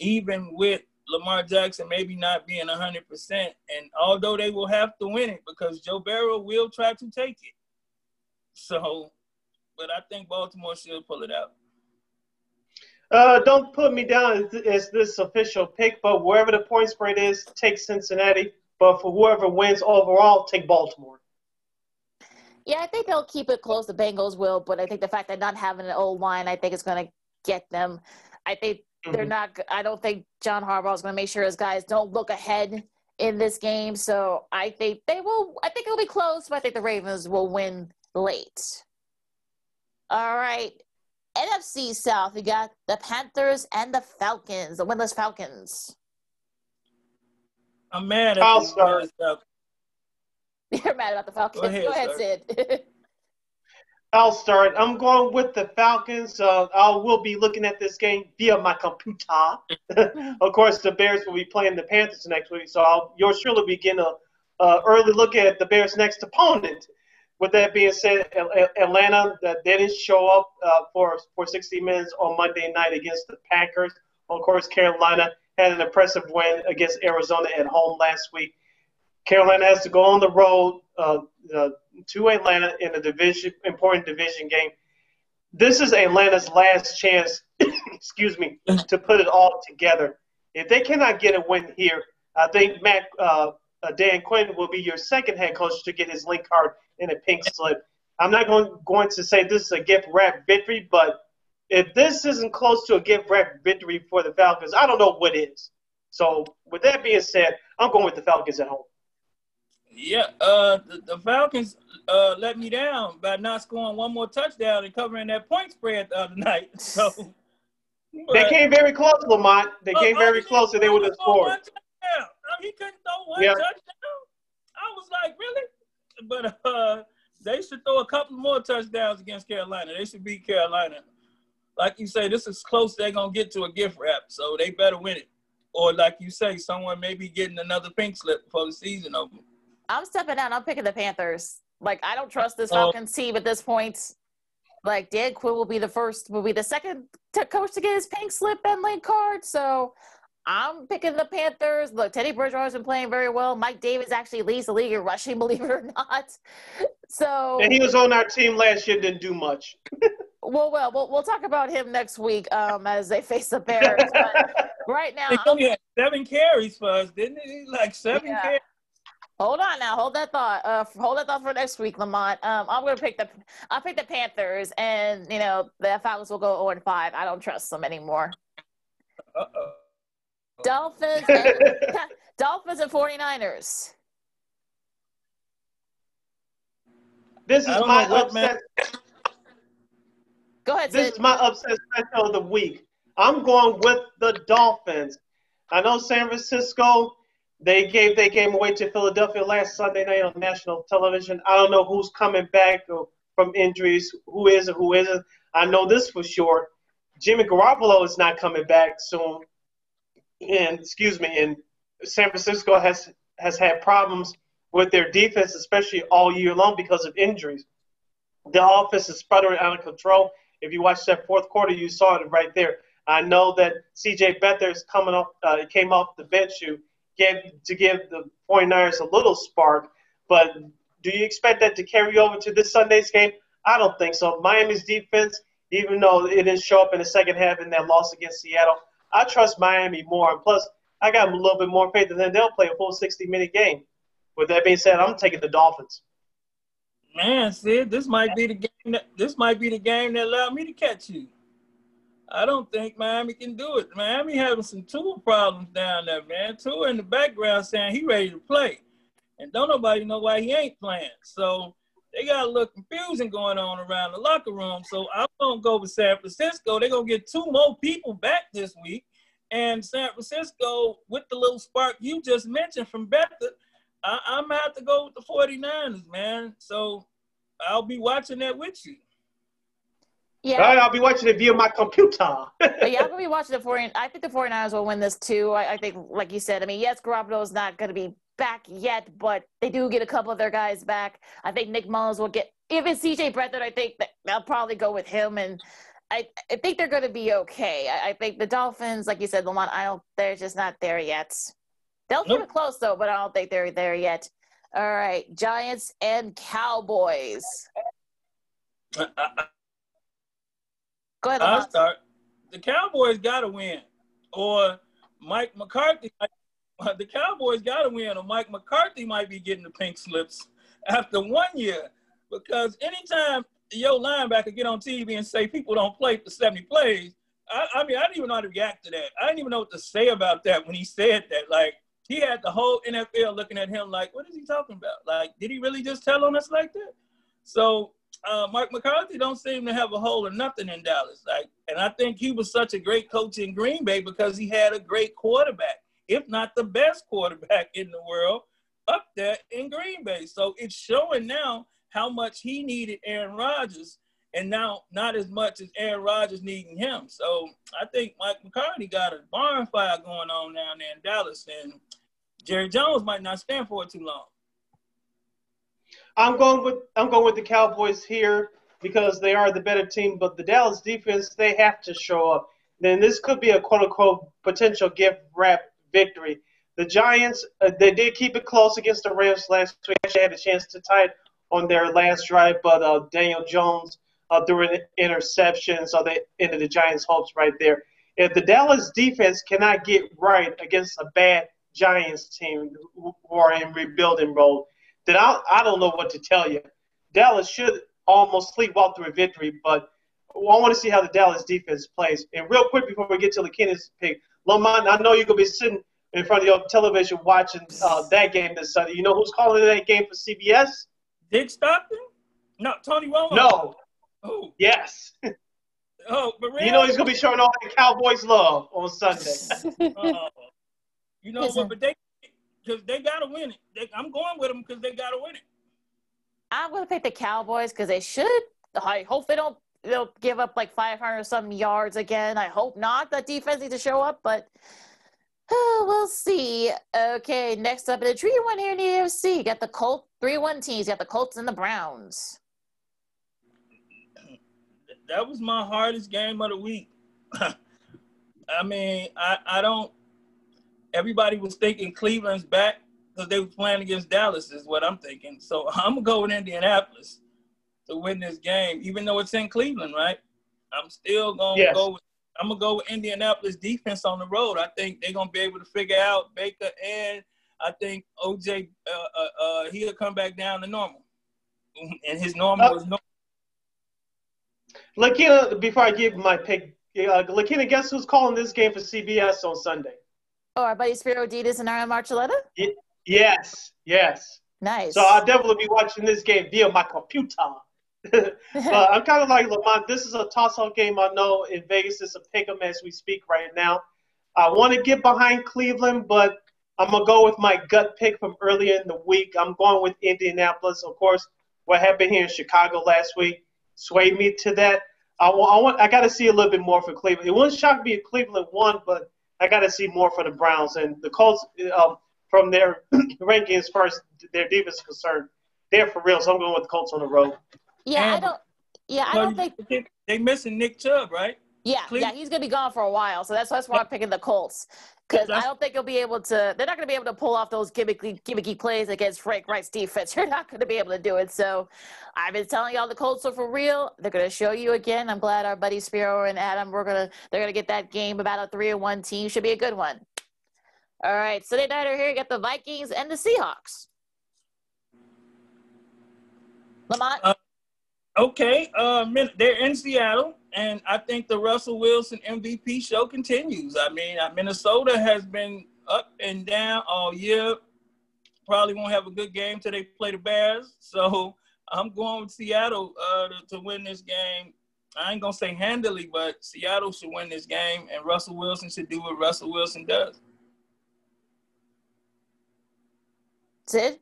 Speaker 2: even with Lamar Jackson maybe not being 100%. And although they will have to win it because Joe Burrow will try to take it. So, but I think Baltimore should pull it out.
Speaker 1: Uh, don't put me down as this official pick, but wherever the point spread is, take Cincinnati. But for whoever wins overall, take Baltimore.
Speaker 3: Yeah, I think they'll keep it close. The Bengals will, but I think the fact that not having an old line, I think is going to get them. I think mm-hmm. they're not. I don't think John Harbaugh is going to make sure his guys don't look ahead in this game. So I think they will. I think it'll be close, but I think the Ravens will win late. All right, NFC South, we got the Panthers and the Falcons, the winless Falcons.
Speaker 2: I'm mad at I'll start.
Speaker 3: You're mad about the Falcons. Go ahead, Go ahead Sid.
Speaker 1: I'll start. I'm going with the Falcons. Uh, I will be looking at this game via my computer. of course, the Bears will be playing the Panthers next week, so I'll, yours truly be getting a uh, early look at the Bears' next opponent with that being said, Atlanta that didn't show up uh, for for 60 minutes on Monday night against the Packers. Of course, Carolina had an impressive win against Arizona at home last week. Carolina has to go on the road uh, uh, to Atlanta in a division important division game. This is Atlanta's last chance, excuse me, to put it all together. If they cannot get a win here, I think Matt uh, Dan Quinn will be your second head coach to get his link card in a pink slip. I'm not going, going to say this is a gift wrap victory, but if this isn't close to a gift wrap victory for the Falcons, I don't know what is. So, with that being said, I'm going with the Falcons at home.
Speaker 2: Yeah, uh, the, the Falcons uh, let me down by not scoring one more touchdown and covering that point spread the other night. So
Speaker 1: they came very close, Lamont. They came uh, very close, and they would have scored.
Speaker 2: He couldn't throw one yeah. touchdown. I was like, really? but uh, they should throw a couple more touchdowns against Carolina. They should beat Carolina. Like you say, this is close. They're gonna get to a gift wrap, so they better win it. Or like you say, someone may be getting another pink slip before the season over.
Speaker 3: I'm stepping down. I'm picking the Panthers. Like I don't trust this oh. Falcons team at this point. Like Dan Quinn will be the first, will be the second to coach to get his pink slip and link card. So I'm picking the Panthers. Look, Teddy Bridgewater's been playing very well. Mike Davis actually leads the league in rushing, believe it or not. So
Speaker 1: and he was on our team last year, didn't do much.
Speaker 3: well, well, we'll we'll talk about him next week um, as they face the Bears. But right now,
Speaker 2: he only had seven carries for us, didn't he? Like seven yeah. carries.
Speaker 3: Hold on now. Hold that thought. Uh, hold that thought for next week, Lamont. Um, I'm gonna pick the. I'll pick the Panthers, and you know the Falcons will go 0 and 5. I don't trust them anymore. Uh oh. Dolphins and, Dolphins and 49ers.
Speaker 1: This is my upset.
Speaker 3: Go ahead.
Speaker 1: This
Speaker 3: Sid.
Speaker 1: is my upset special of the week. I'm going with the Dolphins. I know San Francisco. They gave their game away to Philadelphia last Sunday night on national television. I don't know who's coming back from injuries, who is and who isn't. I know this for sure. Jimmy Garoppolo is not coming back soon and excuse me, and San Francisco has has had problems with their defense, especially all year long because of injuries. The offense is sputtering out of control. If you watch that fourth quarter, you saw it right there. I know that C.J. Beathard coming off, uh, came off the bench to give to give the 49ers a little spark, but do you expect that to carry over to this Sunday's game? I don't think so. Miami's defense, even though it didn't show up in the second half in that loss against Seattle, I trust Miami more. And plus, I got a little bit more faith that they'll play a full 60 minute game. With that being said, I'm taking the Dolphins.
Speaker 2: Man, Sid, this might be the game. That, this might be the game that allowed me to catch you. I don't think Miami can do it. Miami having some tool problems down there, man. Tua in the background saying he ready to play. And don't nobody know why he ain't playing. So they got a little confusion going on around the locker room. So I'm gonna go with San Francisco. They're gonna get two more people back this week. And San Francisco, with the little spark you just mentioned from Beckton, I, I'm gonna have to go with the 49ers, man. So I'll be watching that with you.
Speaker 1: Yeah. Right, I'll be watching it via my computer.
Speaker 3: yeah, I'm gonna be watching the 49 I think the 49ers will win this too. I, I think, like you said, I mean, yes, Garoppolo is not gonna be back yet, but they do get a couple of their guys back. I think Nick Mullens will get even CJ Beathard, I think that they'll probably go with him and I, I think they're going to be okay. I, I, think the Dolphins, like you said, Lamont, I don't, they're just not there yet. They'll nope. keep it close though, but I don't think they're there yet. All right, Giants and Cowboys. Uh, uh, uh Go ahead.
Speaker 2: I'll start. The Cowboys got to win, or Mike McCarthy. The Cowboys got to win, or Mike McCarthy might be getting the pink slips after one year. Because anytime your linebacker get on TV and say people don't play for 70 plays, I, I mean, I didn't even know how to react to that. I didn't even know what to say about that when he said that. Like, he had the whole NFL looking at him like, what is he talking about? Like, did he really just tell on us like that? So uh, Mark McCarthy don't seem to have a hole or nothing in Dallas. Like, and I think he was such a great coach in Green Bay because he had a great quarterback, if not the best quarterback in the world, up there in Green Bay. So it's showing now how much he needed Aaron Rodgers, and now not as much as Aaron Rodgers needing him. So I think Mike McCarthy got a barn fire going on down there in Dallas, and Jerry Jones might not stand for it too long.
Speaker 1: I'm going with I'm going with the Cowboys here because they are the better team, but the Dallas defense they have to show up. Then this could be a quote unquote potential gift wrap victory. The Giants uh, they did keep it close against the Rams last week. They had a chance to tie it on their last drive, but uh, Daniel Jones uh, threw an interception, so they ended the Giants' hopes right there. If the Dallas defense cannot get right against a bad Giants team who are in rebuilding mode, then I, I don't know what to tell you. Dallas should almost sleepwalk through a victory, but I want to see how the Dallas defense plays. And real quick before we get to the McKinnon's pick, Lamont, I know you're going to be sitting in front of your television watching uh, that game this Sunday. You know who's calling that game for CBS?
Speaker 2: Dick Stockton? No, Tony Romo.
Speaker 1: No. Oh. Yes.
Speaker 2: Oh, but
Speaker 1: really? You know he's going to be showing all the Cowboys love on Sunday.
Speaker 2: uh, you know what? But they because they gotta win it. They, I'm going with them because they gotta win it.
Speaker 3: I'm gonna pick the Cowboys because they should. I hope they don't. They'll give up like 500 some yards again. I hope not. That defense needs to show up, but oh, we'll see. Okay, next up in the tree one here in the AFC, got the Colts, three one teams. You got the Colts and the Browns.
Speaker 2: That was my hardest game of the week. I mean, I, I don't everybody was thinking Cleveland's back because they were playing against Dallas, is what I'm thinking. So I'm gonna go with Indianapolis to win this game, even though it's in Cleveland, right? I'm still gonna yes. go with I'm gonna go with Indianapolis defense on the road. I think they're gonna be able to figure out Baker and I think OJ uh, uh, uh, he'll come back down to normal, and his normal uh, is normal.
Speaker 1: Lakina, before I give my pick, uh, Lakina, guess who's calling this game for CBS on Sunday?
Speaker 3: Oh, our buddy Spero Dedes and Adam Archuleta?
Speaker 1: yes, yes.
Speaker 3: Nice.
Speaker 1: So I'll definitely be watching this game via my computer. But I'm kind of like Lamont. This is a toss-up game. I know in Vegas it's a pick 'em as we speak right now. I want to get behind Cleveland, but I'm gonna go with my gut pick from earlier in the week. I'm going with Indianapolis. Of course, what happened here in Chicago last week swayed me to that. I want, I want, I got to see a little bit more for Cleveland. It wouldn't shock me if Cleveland won, but I got to see more for the Browns and the Colts. Um, from their rankings, as their defense concerned, they're for real. So I'm going with the Colts on the road.
Speaker 3: Yeah, and, I don't. Yeah, I don't think
Speaker 2: they missing Nick Chubb, right?
Speaker 3: Yeah, Cleveland? yeah, he's gonna be gone for a while, so that's, that's why I'm picking the Colts because I don't think he'll be able to. They're not gonna be able to pull off those gimmicky, gimmicky plays against Frank Reich's defense. You're not gonna be able to do it. So, I've been telling y'all the Colts are for real. They're gonna show you again. I'm glad our buddy Spero and Adam we're gonna they're gonna get that game about a three and one team. Should be a good one. All right, Sunday nighter here. You Got the Vikings and the Seahawks. Lamont. Uh,
Speaker 2: okay, uh, they're in Seattle and I think the Russell Wilson MVP show continues. I mean, uh, Minnesota has been up and down all year. Probably won't have a good game till they play the Bears. So I'm going with Seattle uh, to, to win this game. I ain't gonna say handily, but Seattle should win this game, and Russell Wilson should do what Russell Wilson does.
Speaker 3: Sid?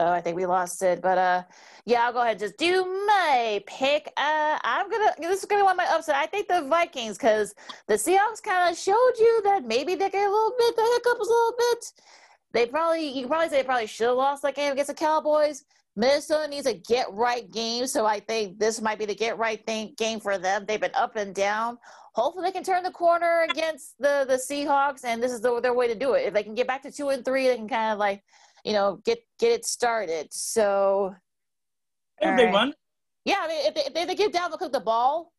Speaker 3: Oh, I think we lost it. but uh, yeah, I'll go ahead and just do my pick. Uh, I'm gonna this is gonna be one of my upset. I think the Vikings because the Seahawks kind of showed you that maybe they get a little bit the hiccups a little bit. They probably you can probably say they probably should have lost that game against the Cowboys. Minnesota needs a get right game, so I think this might be the get right thing game for them. They've been up and down. Hopefully, they can turn the corner against the the Seahawks, and this is the, their way to do it. If they can get back to two and three, they can kind of like, you know, get get it started. So,
Speaker 2: if they run,
Speaker 3: yeah, I mean, if they, if they give Dalvin Cook the ball,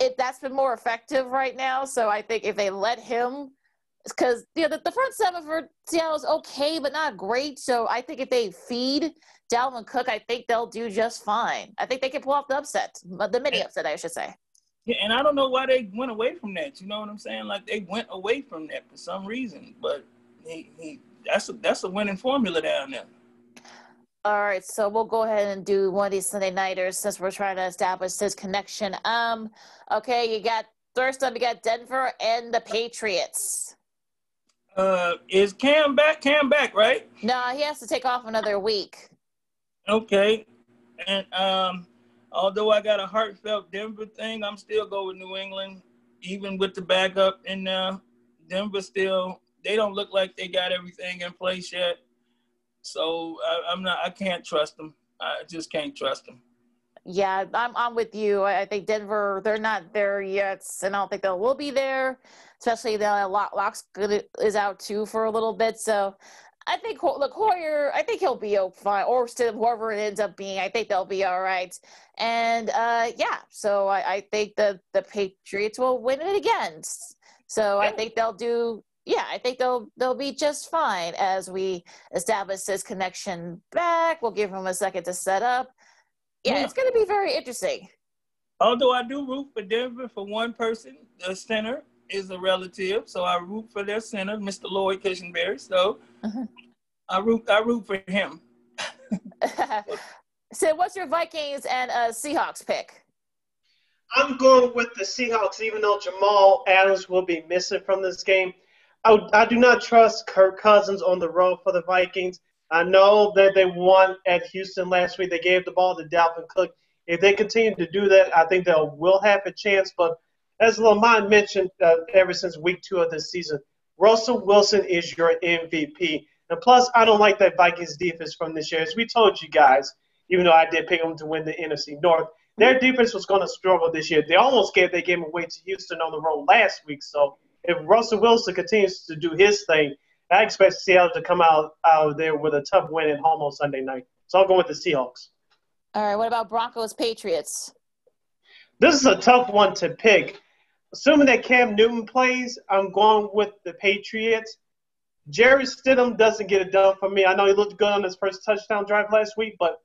Speaker 3: it that's been more effective right now. So I think if they let him because you know the, the front seven for Seattle is okay, but not great. So I think if they feed Dalvin Cook, I think they'll do just fine. I think they can pull off the upset, the mini upset, I should say.
Speaker 2: Yeah, and I don't know why they went away from that. You know what I'm saying? Like they went away from that for some reason, but he, he that's a, that's a winning formula down there.
Speaker 3: All right, so we'll go ahead and do one of these Sunday nighters since we're trying to establish this connection. Um, okay, you got first up, you got Denver and the Patriots.
Speaker 2: Uh, is Cam back? Cam back, right?
Speaker 3: No, he has to take off another week.
Speaker 2: Okay, and um, although I got a heartfelt Denver thing, I'm still going with New England, even with the backup in there. Denver still, they don't look like they got everything in place yet. So I, am not, I can't trust them. I just can't trust them.
Speaker 3: Yeah, I'm, I'm with you. I think Denver, they're not there yet, and I don't think they will be there especially the Locks is out too for a little bit. So I think look Hoyer, I think he'll be fine, or still whoever it ends up being, I think they'll be all right. And uh, yeah, so I, I, think the the Patriots will win it again. So I think they'll do. Yeah, I think they'll they'll be just fine as we establish this connection back. We'll give them a second to set up. Yeah, yeah. it's going to be very interesting.
Speaker 2: Although I do root for Denver for one person, the center, is a relative, so I root for their center, Mr. Lloyd Cushenberry. So uh-huh. I root I root for him.
Speaker 3: so what's your Vikings and uh, Seahawks pick?
Speaker 1: I'm going with the Seahawks, even though Jamal Adams will be missing from this game. I, I do not trust Kirk Cousins on the road for the Vikings. I know that they won at Houston last week. They gave the ball to Dalvin Cook. If they continue to do that, I think they will have a chance. But as Lamont mentioned uh, ever since week two of this season, Russell Wilson is your MVP. And plus, I don't like that Vikings defense from this year. As we told you guys, even though I did pick them to win the NFC North, their defense was going to struggle this year. They almost gave their game away to Houston on the road last week. So if Russell Wilson continues to do his thing, I expect Seattle to come out, out there with a tough win at home on Sunday night. So I'll go with the Seahawks.
Speaker 3: All right. What about Broncos Patriots?
Speaker 1: This is a tough one to pick assuming that Cam Newton plays, I'm going with the Patriots. Jarrett Stidham doesn't get it done for me. I know he looked good on his first touchdown drive last week, but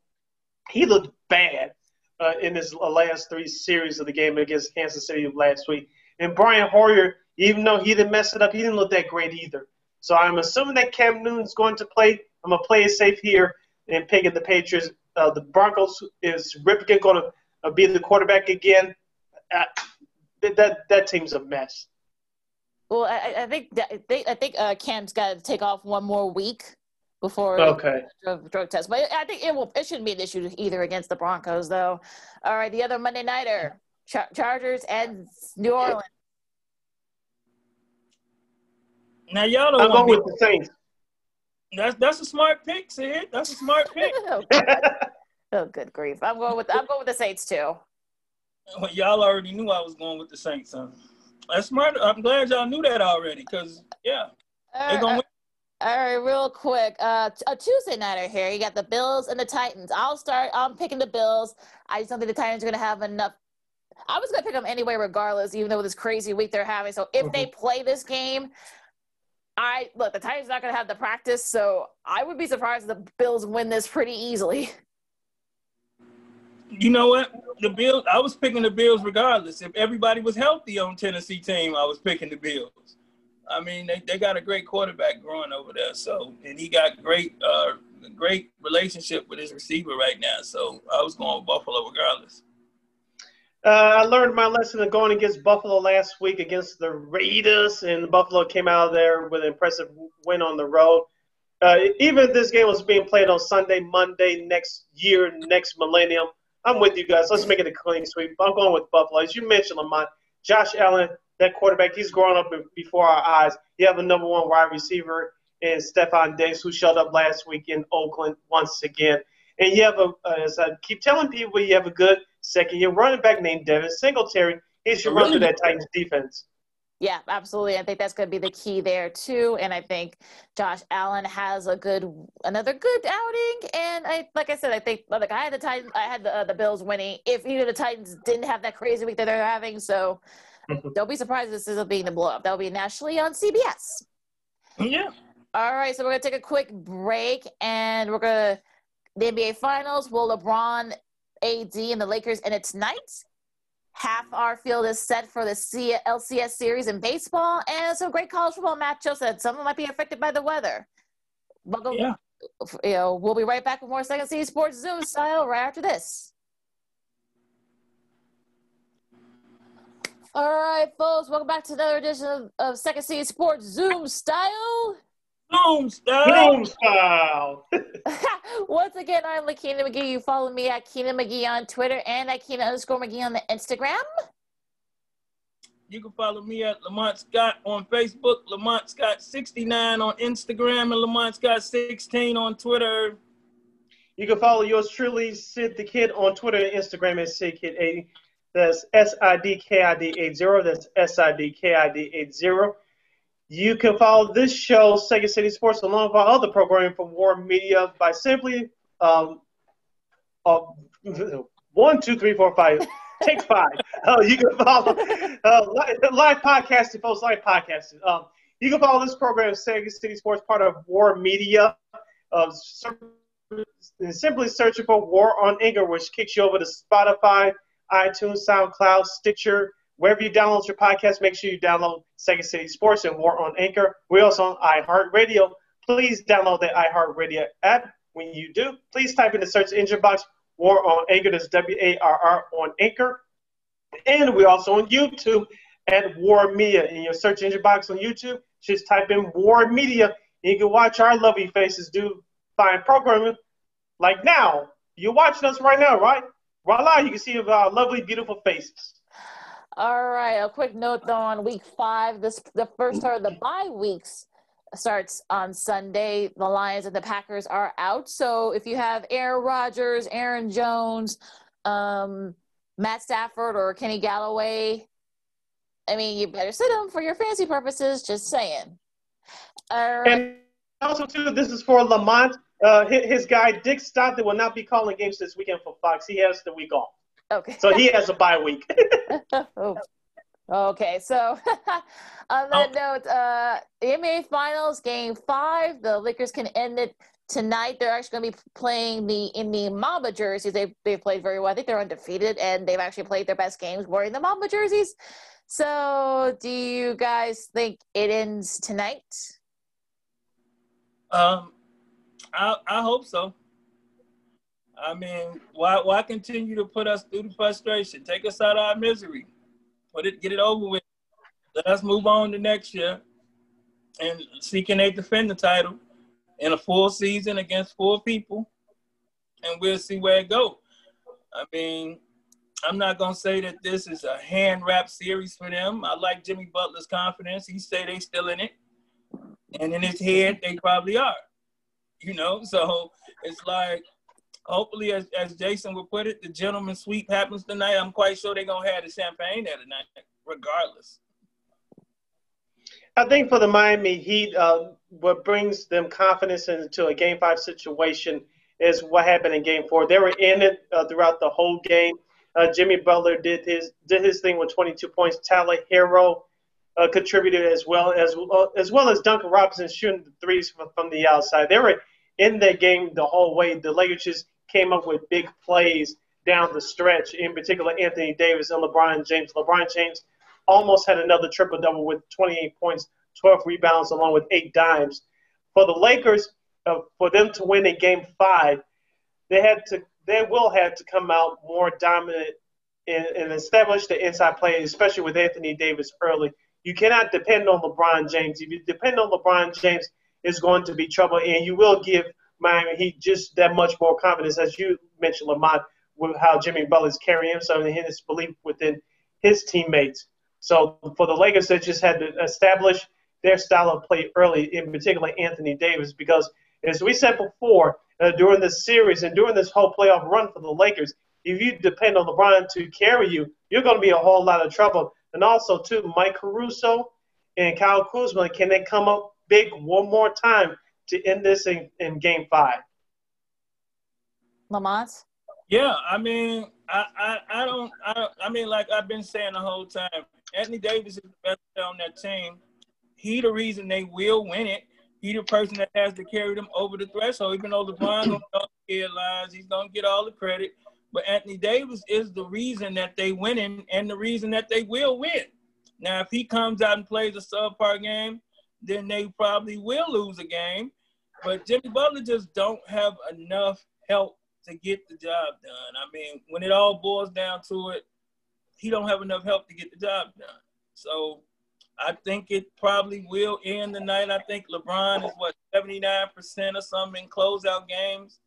Speaker 1: he looked bad uh, in his last three series of the game against Kansas City last week. And Brian Hoyer, even though he didn't mess it up, he didn't look that great either. So I'm assuming that Cam Newton's going to play. I'm going to play it safe here and picking the Patriots. Uh, the Broncos is Rypien going to uh, be the quarterback again. Uh, that that team's a mess.
Speaker 3: Well, I, I think that, they, I think uh, Cam's got to take off one more week before
Speaker 1: okay
Speaker 3: drug, drug test. But I think it will. It shouldn't be an issue either against the Broncos, though. All right, the other Monday nighter, Char- Chargers and New Orleans.
Speaker 2: Now y'all don't.
Speaker 1: I'm going with the Saints.
Speaker 2: That's that's a smart pick, Sid. That's a smart pick.
Speaker 3: oh, oh, good grief! I'm going with I'm going with the Saints too.
Speaker 2: Well, y'all already knew I was going with the Saints. Huh? That's smart. I'm glad y'all knew that already, because yeah,
Speaker 3: all they're gonna win. All right, real quick. Uh, a Tuesday nighter here. You got the Bills and the Titans. I'll start. I'm picking the Bills. I just don't think the Titans are going to have enough. I was going to pick them anyway, regardless, even though this crazy week they're having. So if mm-hmm. they play this game, I look. The Titans not going to have the practice, so I would be surprised if the Bills win this pretty easily.
Speaker 2: You know what? The Bills. I was picking the Bills regardless. If everybody was healthy on Tennessee team, I was picking the Bills. I mean, they, they got a great quarterback growing over there. So, and he got great, uh, great relationship with his receiver right now. So, I was going with Buffalo regardless.
Speaker 1: Uh, I learned my lesson of going against Buffalo last week against the Raiders, and Buffalo came out of there with an impressive win on the road. Uh, even if this game was being played on Sunday, Monday, next year, next millennium, I'm with you guys. Let's make it a clean sweep. I'm going with Buffalo. As you mentioned, Lamont, Josh Allen, that quarterback, he's growing up before our eyes. You have a number one wide receiver in Stefon Diggs, who showed up last week in Oakland once again. And you have a, as I keep telling people, you have a good – second year running back named Devin Singletary. He should run through that Titans defense.
Speaker 3: Yeah, absolutely. I think that's going to be the key there too. And I think Josh Allen has a good, another good outing. And I, like I said, I think like I had the Titans, I had the uh, the Bills winning. If either the Titans didn't have that crazy week that they're having, so don't be surprised if this isn't being the blow up. That'll be nationally on CBS.
Speaker 2: Yeah.
Speaker 3: All right, so we're gonna take a quick break, and we're gonna the NBA Finals. Will LeBron AD and the Lakers and it's night. Half our field is set for the C- LCS series in baseball and some great college football matchups that some of might be affected by the weather. Welcome, yeah. You know, we'll be right back with more Second City Sports Zoom style right after this. All right, folks, welcome back to another edition of, of Second City Sports Zoom style.
Speaker 2: Zoom style.
Speaker 1: Zoom style.
Speaker 3: Once again, I'm Lakina McGee. You follow me at Keena McGee on Twitter and at Keena underscore McGee on the Instagram.
Speaker 2: You can follow me at Lamont Scott on Facebook, Lamont Scott 69 on Instagram, and Lamont Scott 16 on Twitter.
Speaker 1: You can follow yours truly, Sid the Kid, on Twitter and Instagram at SidKid80. That's S I D K I D 80. That's S I D K I D 80. You can follow this show, Second City Sports, along with our other programming from War Media by simply um, uh, one, two, three, four, five. Take five. Uh, you can follow uh, live podcasting, folks. Live podcasting. Um, you can follow this program, Second City Sports, part of War Media. Uh, simply searching for War on Anchor, which kicks you over to Spotify, iTunes, SoundCloud, Stitcher, Wherever you download your podcast, make sure you download Second City Sports and War on Anchor. We're also on iHeartRadio. Please download the iHeartRadio app. When you do, please type in the search engine box War on Anchor. That's W A R R on Anchor. And we're also on YouTube at War Media. In your search engine box on YouTube, just type in War Media. And you can watch our lovely faces do fine programming. Like now, you're watching us right now, right? Voila, you can see our lovely, beautiful faces.
Speaker 3: All right. A quick note though on week five. This the first of the bye weeks starts on Sunday. The Lions and the Packers are out. So if you have Aaron Rodgers, Aaron Jones, um, Matt Stafford, or Kenny Golladay, I mean, you better sit them for your fancy purposes. Just saying.
Speaker 1: All right. And also, too, this is for Lamont. Uh, his guy Dick Stockton will not be calling games this weekend for Fox. He has the week off.
Speaker 3: Okay.
Speaker 1: So he has a bye week.
Speaker 3: oh. Okay, so on that oh. note, uh, the NBA Finals Game Five, the Lakers can end it tonight. They're actually going to be playing the in the Mamba jerseys. They've they've played very well. I think they're undefeated, and they've actually played their best games wearing the Mamba jerseys. So, do you guys think it ends tonight?
Speaker 2: Um, I I hope so. I mean, why why continue to put us through the frustration? Take us out of our misery. Put it, get it over with. Let us move on to next year and see can they defend the title in a full season against four people, and we'll see where it go. I mean, I'm not gonna say that this is a hand wrap series for them. I like Jimmy Butler's confidence. He say they still in it, and in his head they probably are. You know, so it's like hopefully, as, as Jason would put it, the gentleman sweep happens tonight. I'm quite sure they're gonna have the champagne there tonight, regardless.
Speaker 1: I think for the Miami Heat, uh, what brings them confidence into a Game Five situation is what happened in Game Four. They were in it uh, throughout the whole game. Uh, Jimmy Butler did his did his thing with 22 points. Tyler Herro uh, contributed as well as uh, as well as Duncan Robinson shooting the threes from, from the outside. They were in that game the whole way. The Lakers just came up with big plays down the stretch, in particular Anthony Davis and LeBron James. LeBron James almost had another triple double with 28 points, 12 rebounds, along with eight dimes. For the Lakers, uh, for them to win in Game Five, they had to, they will have to come out more dominant and, and establish the inside play, especially with Anthony Davis early. You cannot depend on LeBron James. If you depend on LeBron James, it's going to be trouble, and you will give Miami Heat just that much more confidence, as you mentioned, Lamont, with how Jimmy Butler's carrying himself and his belief within his teammates. So for the Lakers, they just had to establish their style of play early, in particular Anthony Davis, because as we said before, uh, during this series and during this whole playoff run for the Lakers, if you depend on LeBron to carry you, you're going to be a whole lot of trouble. And also, too, Mike Caruso and Kyle Kuzma, can they come up big one more time to end this in, in game five?
Speaker 3: Lamont?
Speaker 2: Yeah, I mean, I, I, I don't, I don't, I mean, like I've been saying the whole time, Anthony Davis is the best player on that team. He the reason they will win it. He the person that has to carry them over the threshold. Even though LeBron don't know the headlines, he's gonna get all the credit. But Anthony Davis is the reason that they winning and the reason that they will win. Now, if he comes out and plays a subpar game, then they probably will lose a game. But Jimmy Butler just don't have enough help to get the job done. I mean, when it all boils down to it, he don't have enough help to get the job done. So I think it probably will end the night. I think LeBron is what 79% or something in closeout games.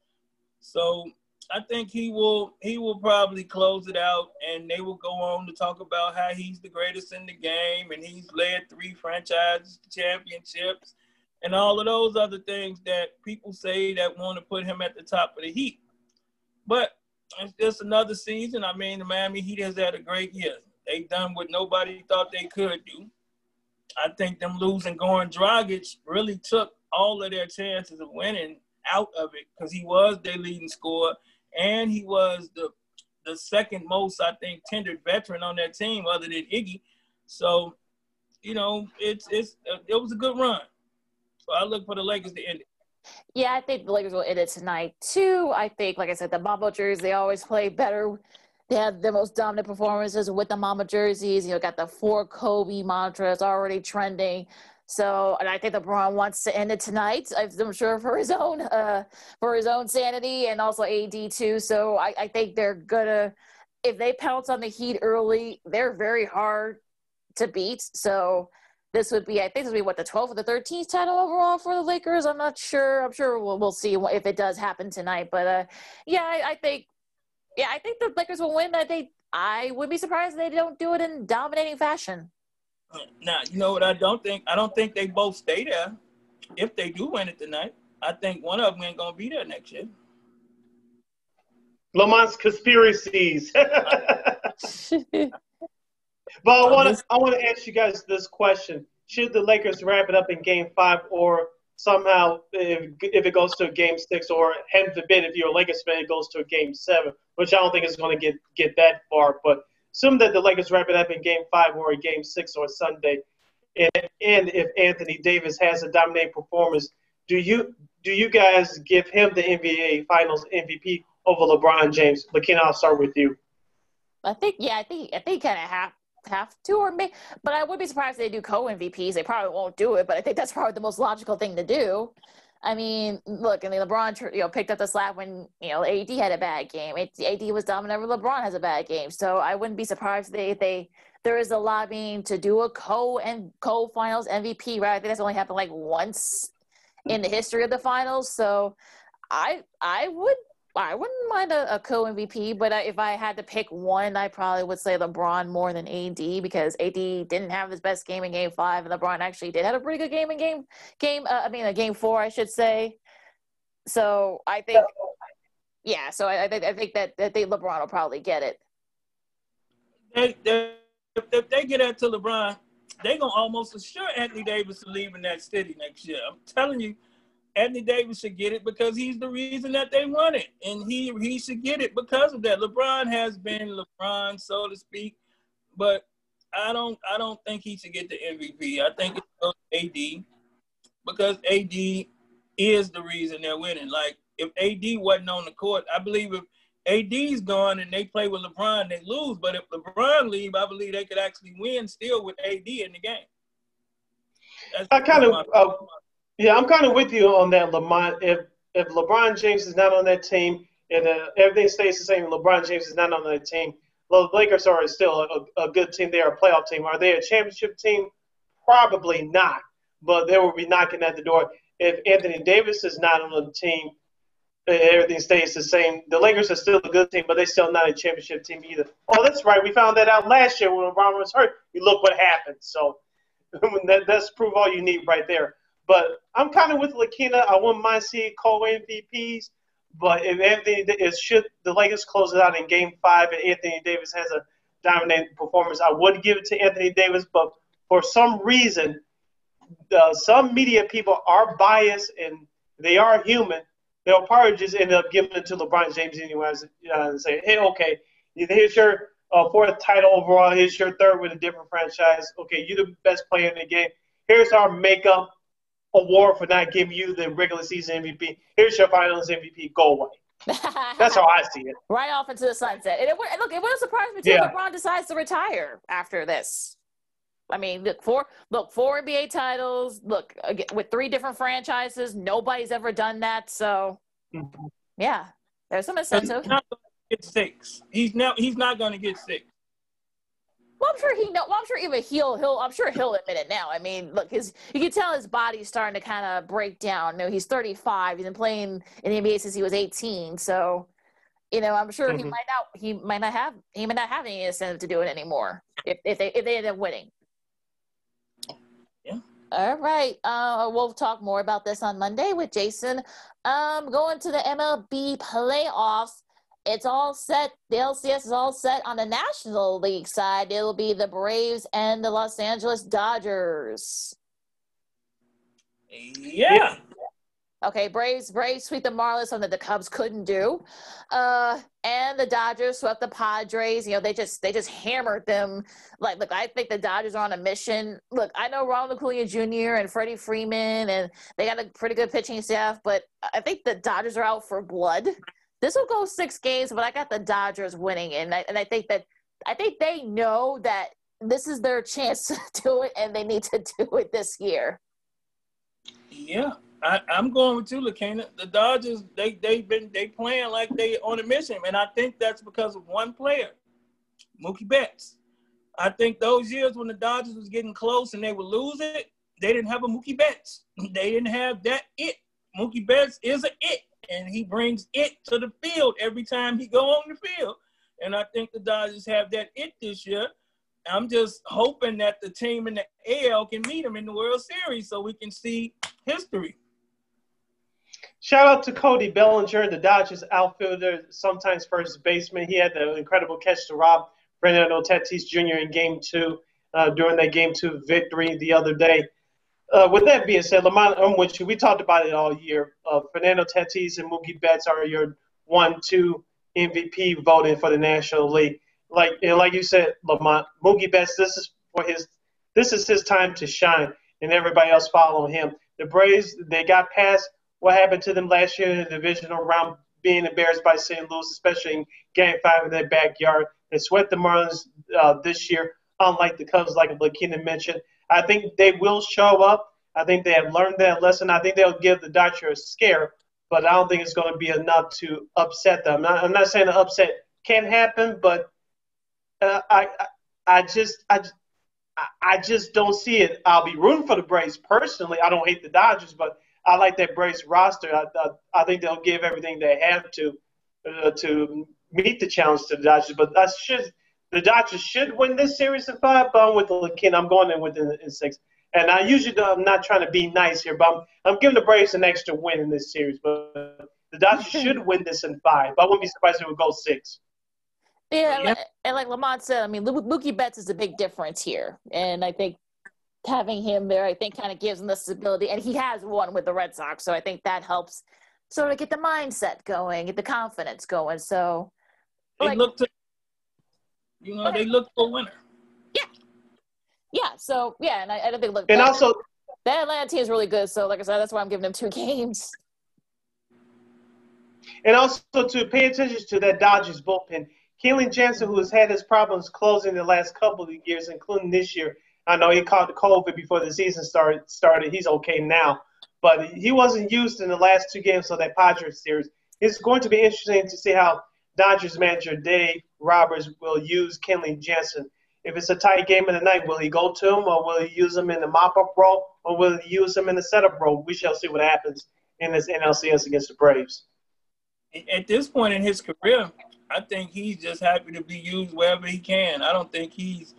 Speaker 2: So I think he will he will probably close it out and they will go on to talk about how he's the greatest in the game and he's led three franchise championships and all of those other things that people say that want to put him at the top of the heap. But it's just another season. I mean, the Miami Heat has had a great year. They've done what nobody thought they could do. I think them losing Goran Dragic really took all of their chances of winning out of it because he was their leading scorer and he was the the second most, I think, tendered veteran on that team, other than Iggy. So, you know, it's it's uh, it was a good run. So I look for the Lakers to end it.
Speaker 3: Yeah, I think the Lakers will end it tonight too. I think, like I said, the Mamba jerseys they always play better. They have the most dominant performances with the Mamba jerseys. You know, got the four Kobe mantra. It's already trending. So, and I think LeBron wants to end it tonight. I'm sure for his own, uh, for his own sanity and also AD too. So I, I think they're gonna, if they pounce on the Heat early, they're very hard to beat. So this would be, I think this would be what the 12th or the 13th title overall for the Lakers. I'm not sure. I'm sure we'll, we'll see if it does happen tonight. But uh, yeah, I, I think, yeah, I think the Lakers will win. I think I would be surprised if they don't do it in dominating fashion.
Speaker 2: Now, you know what I don't think? I don't think they both stay there. If they do win it tonight, I think one of them ain't gonna be there next year.
Speaker 1: Lamont's conspiracies. but I want to I want to ask you guys this question: Should the Lakers wrap it up in Game Five, or somehow if, if it goes to a Game Six, or heaven forbid if you're a Lakers fan, it goes to a Game Seven, which I don't think is going to get get that far, but assume that the Lakers wrap it up in Game Five or Game Six or Sunday, and, and if Anthony Davis has a dominating performance, do you do you guys give him the NBA Finals MVP over LeBron James? Lakina, I'll start with you.
Speaker 3: I think yeah, I think I think kind of have have to or may, but I would be surprised if they do co MVPs. They probably won't do it, but I think that's probably the most logical thing to do. I mean, look, I mean, LeBron, you know, picked up the slack when you know AD had a bad game. AD was dominant. And LeBron has a bad game, so I wouldn't be surprised if they, if they there is a lobbying to do a co and co finals MVP. Right? I think that's only happened like once in the history of the finals. So I I would I wouldn't mind a, a co MVP, but I, if I had to pick one, I probably would say LeBron more than AD because AD didn't have his best game in Game Five, and LeBron actually did have a pretty good game in game game. Uh, I mean, a Game Four, I should say. So I think, yeah. So I, I think I think that that they LeBron will probably get it.
Speaker 2: They, they, if they get that to LeBron, they gonna almost assure Anthony Davis to leave in that city next year. I'm telling you Anthony Davis should get it because he's the reason that they won it, and he he should get it because of that. LeBron has been LeBron, so to speak, but I don't I don't think he should get the MVP. I think it's AD because AD is the reason they're winning. Like if AD wasn't on the court, I believe if AD's gone and they play with LeBron, they lose. But if LeBron leave, I believe they could actually win still with AD in the game.
Speaker 1: That's I kind of, yeah, I'm kind of with you on that, Lamont. If if LeBron James is not on that team and uh, everything stays the same, LeBron James is not on that team, the Lakers are still a, a good team. They're a playoff team. Are they a championship team? Probably not. But they will be knocking at the door. If Anthony Davis is not on the team, everything stays the same. The Lakers are still a good team, but they're still not a championship team either. Oh, that's right. We found that out last year when LeBron was hurt. You look what happened. So that, that's proof all you need right there. But I'm kind of with Lakina. I wouldn't mind seeing co-MVPs. But if Anthony is should the Lakers close it out in Game Five and Anthony Davis has a dominating performance, I would give it to Anthony Davis. But for some reason, uh, some media people are biased and they are human. They'll probably just end up giving it to LeBron James anyways uh, and say, hey, okay, here's your uh, fourth title overall. Here's your third with a different franchise. Okay, you're the best player in the game. Here's our makeup award for not giving you the regular season MVP. Here's your Finals MVP. Go away. That's how I see it.
Speaker 3: Right off into the sunset. And it, look, it wouldn't surprise me too. Yeah. LeBron decides to retire after this. I mean, look four look four NBA titles. Look with three different franchises. Nobody's ever done that. So, mm-hmm. yeah, there's some incentive.
Speaker 2: He's not going to get six. He's now he's not going to get six.
Speaker 3: Well, I'm sure he know. Well, I'm sure even he'll he'll. I'm sure he'll admit it now. I mean, look, his you can tell his body's starting to kind of break down. You know, he's 35. He's been playing in the NBA since he was 18. So, you know, I'm sure mm-hmm. he might not. He might not have. He might not have any incentive to do it anymore if if they if they end up winning. All right. Uh, we'll talk more about this on Monday with Jason. Um, going to the MLB playoffs. It's all set. The LCS is all set on the National League side. It'll be the Braves and the Los Angeles Dodgers.
Speaker 2: Yeah.
Speaker 3: Okay, Braves Braves sweep the Marlins, something that the Cubs couldn't do, uh, and the Dodgers swept the Padres. You know, they just they just hammered them. Like, look, I think the Dodgers are on a mission. Look, I know Ronald Acuna Jr. and Freddie Freeman, and they got a pretty good pitching staff, but I think the Dodgers are out for blood. This will go six games, but I got the Dodgers winning, and I, and I think that I think they know that this is their chance to do it, and they need to do it this year.
Speaker 2: Yeah, I, am going with you, Lakina. The Dodgers, they they've been they playing like they on a mission, and I think that's because of one player, Mookie Betts. I think those years when the Dodgers was getting close and they would lose it, they didn't have a Mookie Betts. They didn't have that it. Mookie Betts is a it, and he brings it to the field every time he go on the field. And I think the Dodgers have that it this year. I'm just hoping that the team in the AL can meet him in the World Series so we can see history.
Speaker 1: Shout out to Cody Bellinger, the Dodgers outfielder, sometimes first baseman. He had the incredible catch to rob Fernando Tatis Jr. in Game Two uh, during that Game Two victory the other day. Uh, with that being said, Lamont, I'm with you. We talked about it all year. Uh, Fernando Tatis and Mookie Betts are your one-two MVP voting for the National League. Like and like you said, Lamont, Mookie Betts, this is for his this is his time to shine, and everybody else following him. The Braves, they got past what happened to them last year in the divisional round, being embarrassed by St. Louis, especially in Game Five in their backyard. They swept the Marlins uh, this year, unlike the Cubs, like Lakina mentioned. I think they will show up. I think they have learned that lesson. I think they'll give the Dodgers a scare, but I don't think it's going to be enough to upset them. I'm not saying the upset can happen, but uh, I, I, just, I, I just don't see it. I'll be rooting for the Braves personally. I don't hate the Dodgers, but I like that Braves roster. I, I, I think they'll give everything they have to uh, to meet the challenge to the Dodgers. But I should the Dodgers should win this series in five. But I'm with the kid. I'm going in with in, in six. And I usually I'm not trying to be nice here, but I'm, I'm giving the Braves an extra win in this series. But the Dodgers should win this in five. But I wouldn't be surprised if it would go six.
Speaker 3: Yeah, yeah. and like Lamont said, I mean, Mookie Betts is a big difference here, and I think having him there, I think, kind of gives him the stability. And he has won with the Red Sox, so I think that helps sort of get the mindset going, get the confidence going. So
Speaker 2: they like, look to, you know, they look for a winner.
Speaker 3: Yeah, yeah. So yeah, and I, I don't think look.
Speaker 1: And that, also,
Speaker 3: that Atlanta team is really good. So like I said, that's why I'm giving them two games.
Speaker 1: And also to pay attention to that Dodgers bullpen. Kenley Jansen, who has had his problems closing the last couple of years, including this year. I know he caught the COVID before the season started. Started. He's okay now, but he wasn't used in the last two games of that Padres series. It's going to be interesting to see how Dodgers manager Dave Roberts will use Kenley Jansen. If it's a tight game in the night, will he go to him or will he use him in the mop-up role or will he use him in the setup role? We shall see what happens in this NLCS against the Braves.
Speaker 2: At this point in his career, I think he's just happy to be used wherever he can. I don't think he's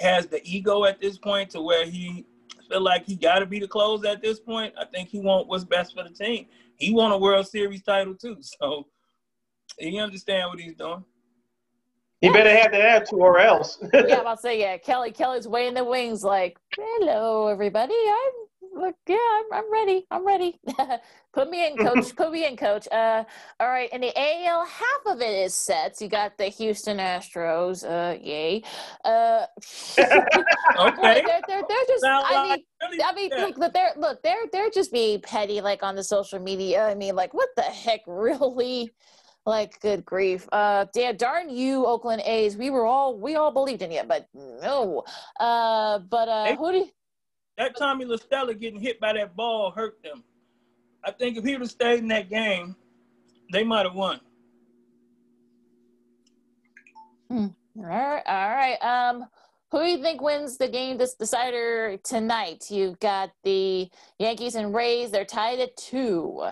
Speaker 2: has the ego at this point to where he feel like he got to be the close at this point. I think he want what's best for the team. He won a World Series title too, so he understand what he's doing.
Speaker 1: He better have the attitude or else.
Speaker 3: yeah, I'm about to say yeah. Kelly Kelly's waiting the wings like, hello everybody, I'm look, yeah, I'm, I'm ready. I'm ready. Put me in, coach. Put me in, coach. Uh, all right. In the AL, half of it is sets. You got the Houston Astros. Uh, yay. Uh, okay. They're, they're, they're just. I mean, I mean, look, they're look, they're they're just being petty, like on the social media. I mean, like, what the heck, really? Like, good grief. Uh, damn, darn you, Oakland A's. We were all we all believed in you, but no. Uh, but uh, hey. who do? You,
Speaker 2: that Tommy La Stella getting hit by that ball hurt them. I think if he would have stayed in that game, they might have won.
Speaker 3: Hmm. All right, all right. Um, who do you think wins the game this decider tonight? You've got the Yankees and Rays. They're tied at two.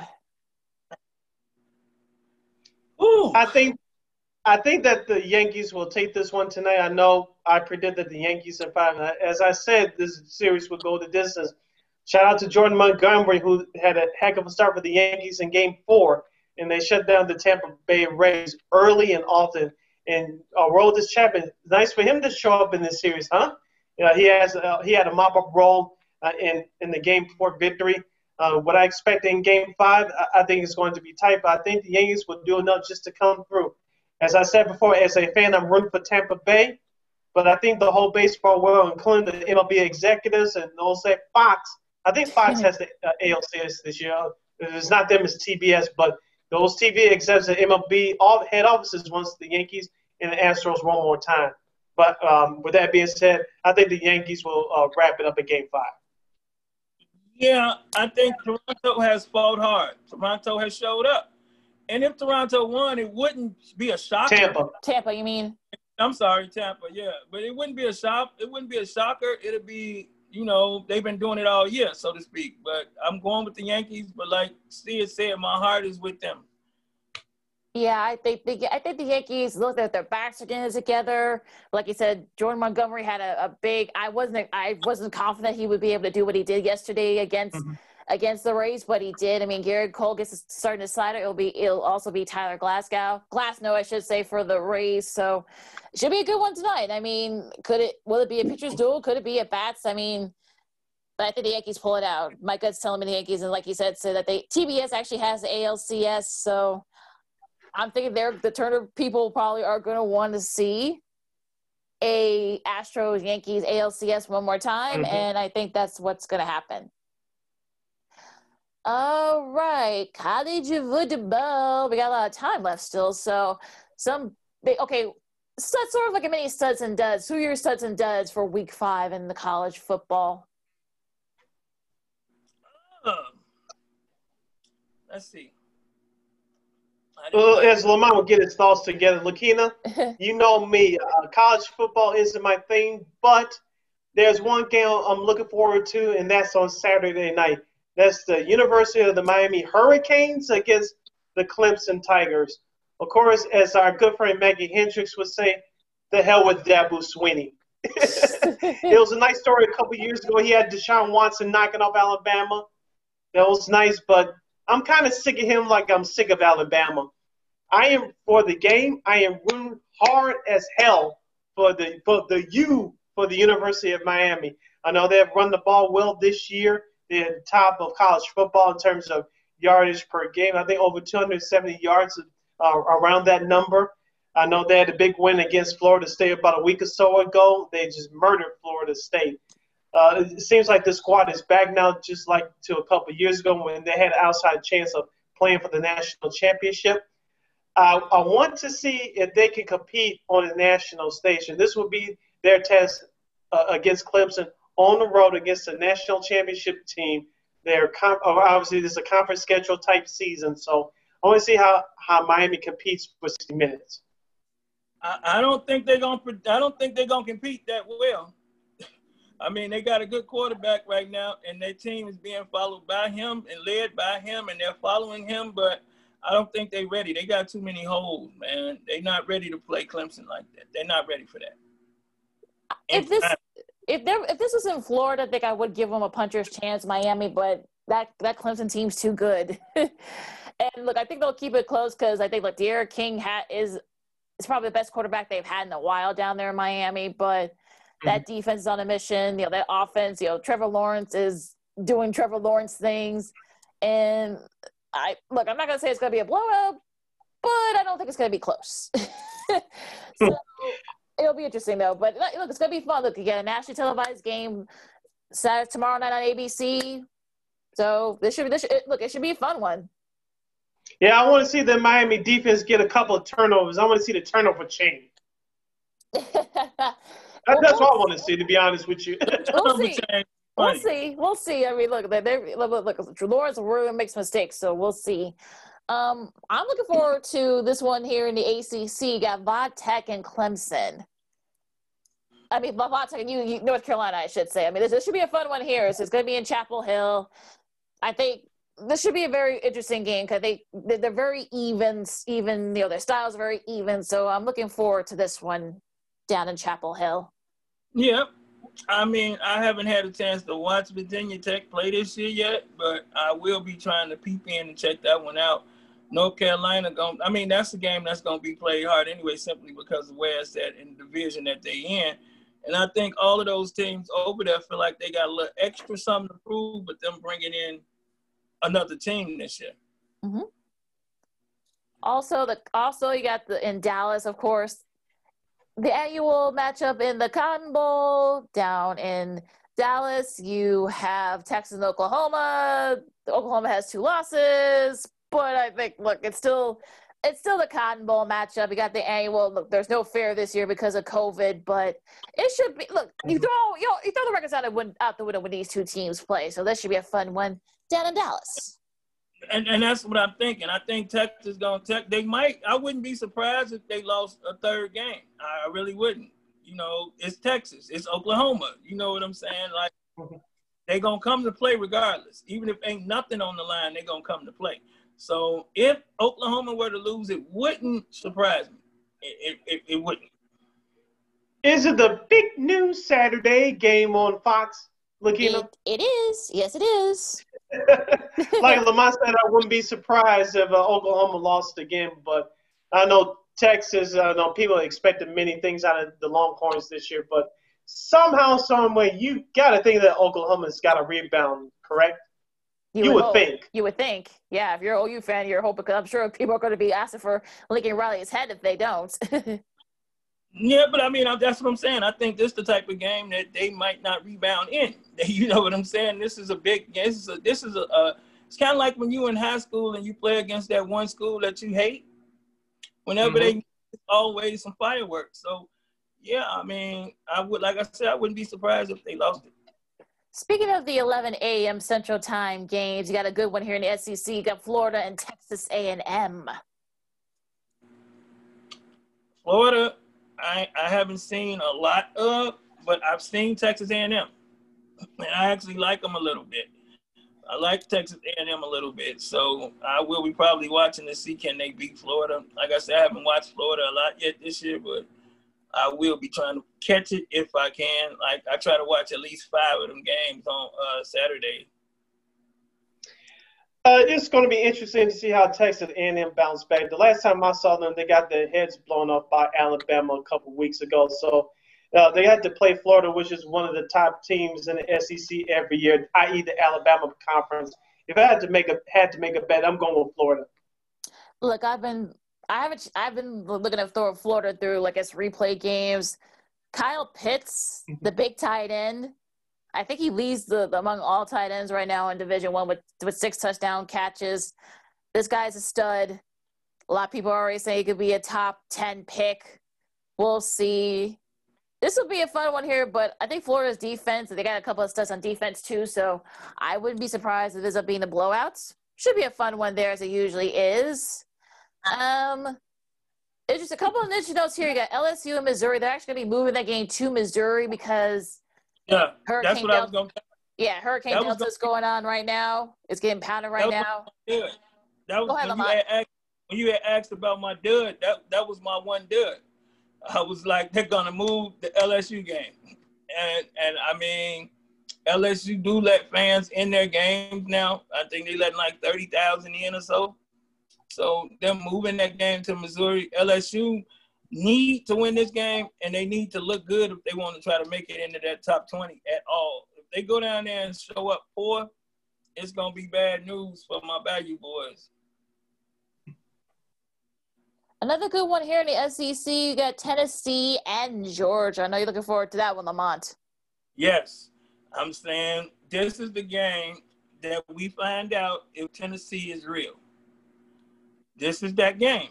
Speaker 1: Ooh. I think I think that the Yankees will take this one tonight. I know I predicted the Yankees in five. As I said, this series will go the distance. Shout out to Jordan Montgomery, who had a heck of a start for the Yankees in Game Four, and they shut down the Tampa Bay Rays early and often. And uh, this champion. Nice for him to show up in this series, huh? You know, he has uh, he had a mop up role uh, in in the Game Four victory. Uh, what I expect in Game Five, I, I think it's going to be tight. But I think the Yankees will do enough just to come through. As I said before, as a fan, I'm rooting for Tampa Bay, but I think the whole baseball world, including the MLB executives and those at Fox, I think Fox has the uh, ALCS this year. It's not them, it's TBS, but those TV executives at MLB all head offices wants the Yankees and the Astros one more time. But um, with that being said, I think the Yankees will uh, wrap it up in Game Five.
Speaker 2: Yeah, I think Toronto has fought hard. Toronto has showed up. And if Toronto won, it wouldn't be a shocker.
Speaker 1: Tampa.
Speaker 3: Tampa, you mean?
Speaker 2: I'm sorry, Tampa. Yeah, but it wouldn't be a shock. It wouldn't be a shocker. It'd be, you know, they've been doing it all year, so to speak. But I'm going with the Yankees. But like Sid said, my heart is with them.
Speaker 3: Yeah, I think the I think the Yankees look at their backs are getting together. Like you said, Jordan Montgomery had a, a, big. I wasn't I wasn't confident he would be able to do what he did yesterday against. Mm-hmm against the Rays, but he did. I mean, Gerrit Cole gets starting to slide. It'll be it'll also be Tyler Glasgow, Glasnow, I should say, for the Rays. So it should be a good one tonight. I mean, could it? Will it be a pitcher's duel? Could it be a bats? I mean, but I think the Yankees pull it out. My gut's telling me the Yankees, and like you said, so that they TBS actually has the ALCS. So I'm thinking they're the Turner people probably are going to want to see a Astros Yankees ALCS one more time, mm-hmm. and I think that's what's going to happen. All right, college football. We got a lot of time left still, so some big. Okay, so sort of like a mini studs and duds. Who are your studs and duds for Week Five in the college football?
Speaker 2: Uh, let's see.
Speaker 1: Well, as Lamont will get his thoughts together, Lakina, you know me. Uh, college football isn't my thing, but there's one game I'm looking forward to, and that's on Saturday night. That's the University of the Miami Hurricanes against the Clemson Tigers. Of course, as our good friend Maggie Hendricks would say, the hell with Dabo Swinney. it was a nice story a couple years ago. He had Deshaun Watson knocking off Alabama. That was nice, but I'm kind of sick of him like I'm sick of Alabama. I am for the game. I am rooting hard as hell for the for the U for the University of Miami. I know they have run the ball well this year They're top of college football in terms of yardage per game. I think over 270 yards uh, around that number. I know they had a big win against Florida State about a week or so ago. They just murdered Florida State. Uh, it seems like the squad is back now, just like to a couple years ago when they had an outside chance of playing for the national championship. I, I want to see if they can compete on a national stage. And this will be their test uh, against Clemson on the road against a national championship team. They're com- obviously this is a conference schedule type season, so I want to see how, how Miami competes for 60 minutes.
Speaker 2: I, I don't think they're gonna. I don't think they're gonna compete that well. I mean, they got a good quarterback right now, and their team is being followed by him and led by him, and they're following him. But I don't think they're ready. They got too many holes, man. They're not ready to play Clemson like that. They're not ready for that.
Speaker 3: If this if there if this was in Florida, I think I would give them a puncher's chance, Miami. But that that Clemson team's too good. and look, I think they'll keep it close because I think like D'Eriq King ha- is is probably the best quarterback they've had in a while down there in Miami. But mm-hmm. that defense is on a mission. You know that offense. You know Trevor Lawrence is doing Trevor Lawrence things, and I look. I'm not gonna say it's gonna be a blowout, but I don't think it's gonna be close. so it'll be interesting though. But look, it's gonna be fun. Look, you get a nationally televised game Saturday tomorrow night on ABC. So this should be this should, look. It should be a fun one.
Speaker 1: Yeah, I want to see the Miami defense get a couple of turnovers. I want to see the turnover chain. That, that's what I want to see, to be honest with you.
Speaker 3: we'll see. We'll see. We'll see. I mean, look, they look, look, look, Lawrence really makes mistakes, so we'll see. Um, I'm looking forward to this one here in the ACC. You got Va Tech and Clemson. I mean, Va Tech and you, you, North Carolina, I should say. I mean, this, this should be a fun one here. So it's going to be in Chapel Hill. I think this should be a very interesting game because they they're very even, even you know their styles are very even. So I'm looking forward to this one down in Chapel Hill.
Speaker 2: Yep. I mean, I haven't had a chance to watch Virginia Tech play this year yet, but I will be trying to peep in and check that one out. North Carolina going I mean, that's a game that's gonna be played hard anyway, simply because of where it's at in the division that they're in. And I think all of those teams over there feel like they got a little extra something to prove, but them bringing in another team this year.
Speaker 3: Mm-hmm. Also, the also you got the in Dallas, of course, the annual matchup in the Cotton Bowl down in Dallas. You have Texas and Oklahoma. Oklahoma has two losses. But I think, look, it's still it's still the Cotton Bowl matchup. You got the annual. Look, there's no fair this year because of COVID, but it should be. Look, you mm-hmm. throw you, know, you throw the records out, of, out the window when these two teams play. So this should be a fun one down in Dallas.
Speaker 2: And, and that's what I'm thinking. I think Texas going to tech. They might. I wouldn't be surprised if they lost a third game. I really wouldn't. You know, it's Texas. It's Oklahoma. You know what I'm saying? Like they gonna come to play regardless. Even if ain't nothing on the line, they gonna come to play. So if Oklahoma were to lose, it wouldn't surprise me. It, it, it wouldn't.
Speaker 1: Is it the big news Saturday game on Fox?
Speaker 3: Looking it, it is. Yes, it is.
Speaker 1: like Lamont said, I wouldn't be surprised if uh, Oklahoma lost again. But I know Texas. I know people expected many things out of the Longhorns this year, but somehow, some way, you got to think that Oklahoma's got a rebound. Correct? You, you would, would think.
Speaker 3: You would think. Yeah, if you're an OU fan, you're hoping because I'm sure people are going to be asking for Lincoln Riley's head if they don't.
Speaker 2: yeah, but I mean, that's what I'm saying. I think this is the type of game that they might not rebound in. You know what I'm saying? This is a big. Game. This is a. This is a. a it's kind of like when you in high school and you play against that one school that you hate. Whenever mm-hmm. they always some fireworks. So, yeah, I mean, I would like I said, I wouldn't be surprised if they lost it.
Speaker 3: Speaking of the 11 a.m. Central Time games, you got a good one here in the SEC. You got Florida and Texas A&M.
Speaker 2: Florida, I, I haven't seen a lot of, but I've seen Texas A&M, and I actually like them a little bit. I like Texas A&M a little bit, so I will be probably watching to see can they beat Florida. Like I said, I haven't watched Florida a lot yet this year, but I will be trying to catch it if I can. Like I try to watch at least five of them games on uh, Saturday.
Speaker 1: Uh, it's going to be interesting to see how Texas A&M bounce back. The last time I saw them, they got their heads blown off by Alabama a couple weeks ago. So uh, they had to play Florida, which is one of the top teams in the SEC every year, i.e., the Alabama Conference. If I had to make a had to make a bet, I'm going with Florida.
Speaker 3: Look, I've been I haven't. I've been looking at Florida through like its replay games. Kyle Pitts, the mm-hmm. big tight end, I think he leads the, the, among all tight ends right now in Division One with with six touchdown catches. This guy's a stud. A lot of people are already say he could be a top 10 pick. We'll see. This will be a fun one here, but I think Florida's defense, they got a couple of studs on defense too, so I wouldn't be surprised if this ends up being a blowouts. Should be a fun one there, as it usually is. Um, there's just a couple of niche notes here. You got LSU and Missouri. They're actually going to be moving that game to Missouri because
Speaker 2: yeah, Hurricane that's what I was going to
Speaker 3: Yeah, Hurricane Delta is going on right now. It's getting pounded right now.
Speaker 2: That was Go ahead, when, you had asked, when you had asked about my dud, that, that was my one dud. I was like, they're going to move the LSU game. And, and I mean, LSU do let fans in their games now. I think they let like 30,000 in or so. So them moving that game to Missouri, LSU need to win this game and they need to look good if they want to try to make it into that top 20 at all. If they go down there and show up poor, it's going to be bad news for my value boys.
Speaker 3: Another good one here in the SEC. You got Tennessee and Georgia. I know you're looking forward to that one, Lamont.
Speaker 2: Yes. I'm saying this is the game that we find out if Tennessee is real this is that game.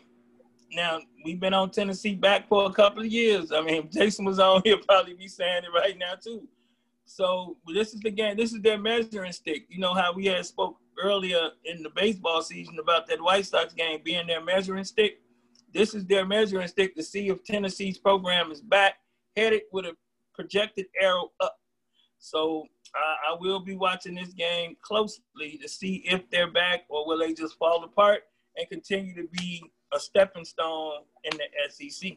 Speaker 2: Now we've been on Tennessee back for a couple of years. I mean, Jason was on here, probably be saying it right now too. So this is the game. This is their measuring stick. You know how we had spoke earlier in the baseball season about that White Sox game being their measuring stick. This is their measuring stick to see if Tennessee's program is back, headed with a projected arrow up. So uh, I will be watching this game closely to see if they're back or will they just fall apart and continue to be a stepping stone in the SEC?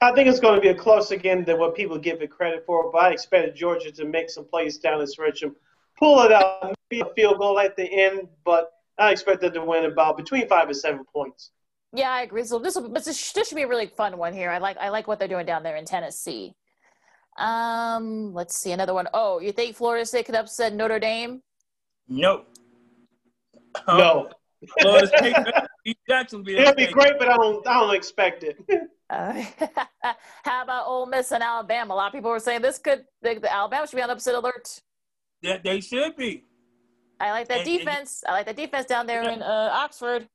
Speaker 1: I think it's going to be a closer game than what people give it credit for, but I expected Georgia to make some plays down the stretch and pull it out, maybe a field goal at the end, but I expect them to win about between five and seven points.
Speaker 3: Yeah, I agree. So this will, this, this should be a really fun one here. I like I like what they're doing down there in Tennessee. Um, let's see another one. Oh, you think Florida State could upset Notre Dame?
Speaker 2: No.
Speaker 1: no.
Speaker 2: Florida State, Jacksonville.
Speaker 1: It'll be great, but I don't, I don't expect it.
Speaker 3: Uh, how about Ole Miss and Alabama? A lot of people were saying this could, the, the Alabama should be on upset alert.
Speaker 2: Yeah, they should be.
Speaker 3: I like that and, defense. And, I like that defense down there yeah. in uh, Oxford.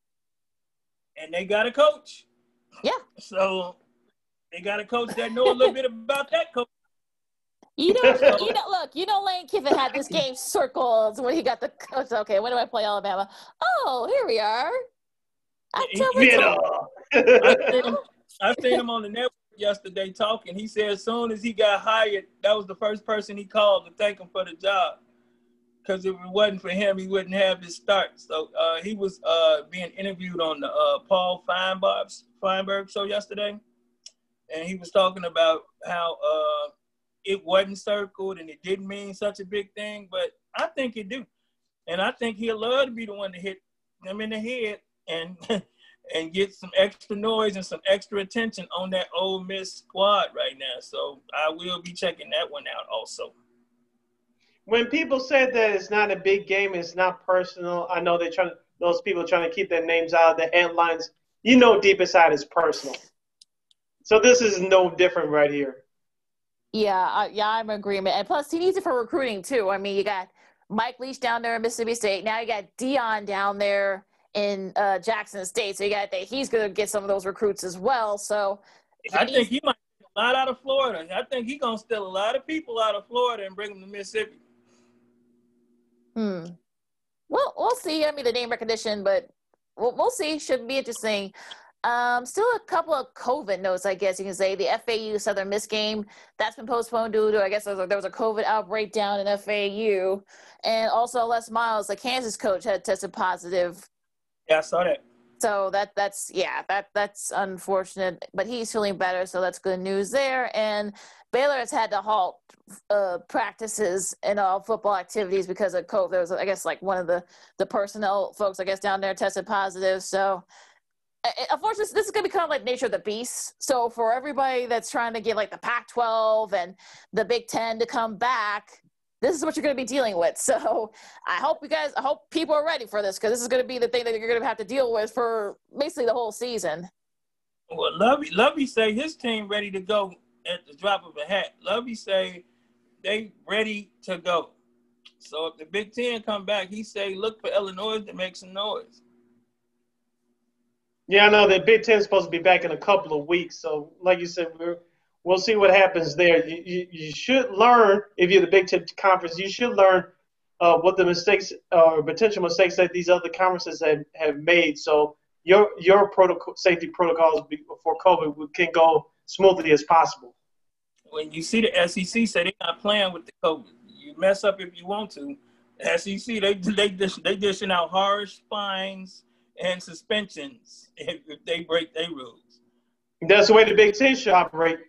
Speaker 2: And they got a coach.
Speaker 3: Yeah.
Speaker 2: So they got a coach that know a little bit about that coach.
Speaker 3: You know, you know, look, you know, Lane Kiffin had this game circled when he got the coach. Okay, when do I play Alabama? Oh, here we are.
Speaker 2: October you. I, seen him, I seen him on the network yesterday talking. He said as soon as he got hired, that was the first person he called to thank him for the job. Because if it wasn't for him, he wouldn't have his start. So uh, he was uh, being interviewed on the uh, Paul Feinberg, Feinberg show yesterday, and he was talking about how uh, it wasn't circled and it didn't mean such a big thing, but I think it do. And I think he'll love to be the one to hit them in the head and and get some extra noise and some extra attention on that Ole Miss squad right now. So I will be checking that one out also.
Speaker 1: When people said that it's not a big game, it's not personal. I know they're trying to, those people trying to keep their names out of the headlines. You know, deep inside it's personal. So this is no different right here.
Speaker 3: Yeah, uh, yeah, I'm in agreement. And plus, he needs it for recruiting too. I mean, you got Mike Leach down there in Mississippi State. Now you got Deion down there in uh, Jackson State. So you got that he's going to get some of those recruits as well. So
Speaker 2: I think he might a lot out of Florida. I think he's going to steal a lot of people out of Florida and bring them to Mississippi.
Speaker 3: Hmm. Well, we'll see. I mean, the name recognition, but we'll, we'll see. Should be interesting. Um, still a couple of COVID notes, I guess you can say. The FAU Southern Miss game that's been postponed due to, I guess, there was, a, there was a COVID outbreak down in FAU, and also Les Miles, the Kansas coach, had tested positive.
Speaker 2: Yeah, I saw that.
Speaker 3: So that that's yeah that that's unfortunate, but he's feeling better, so that's good news there. And Baylor has had to halt uh, practices and all football activities because of COVID. There was, I guess, like one of the the personnel folks, I guess, down there tested positive. So unfortunately, this is going to become like nature of the beast. So for everybody that's trying to get like the Pac-12 and the Big Ten to come back, this is what you're going to be dealing with. So I hope you guys, I hope people are ready for this because this is going to be the thing that you're going to have to deal with for basically the whole season.
Speaker 2: Well, Lovie, Lovie say his team ready to go at the drop of a hat. Lovie say they ready to go. So if the Big Ten come back, he say look for Illinois to make some noise.
Speaker 1: Yeah, I know the Big Ten is supposed to be back in a couple of weeks. So, like you said, we're, we'll see what happens there. You, you, you, should learn, if you're the Big Ten conference, you should learn uh, what the mistakes or uh, potential mistakes that these other conferences have, have made. So your your protocol safety protocols before COVID can go smoothly as possible.
Speaker 2: When you see the SEC say they're not playing with the COVID, you mess up if you want to. SEC they they dish, they dishing out harsh fines and suspensions if, if they break their rules.
Speaker 1: That's the way the Big Ten should operate.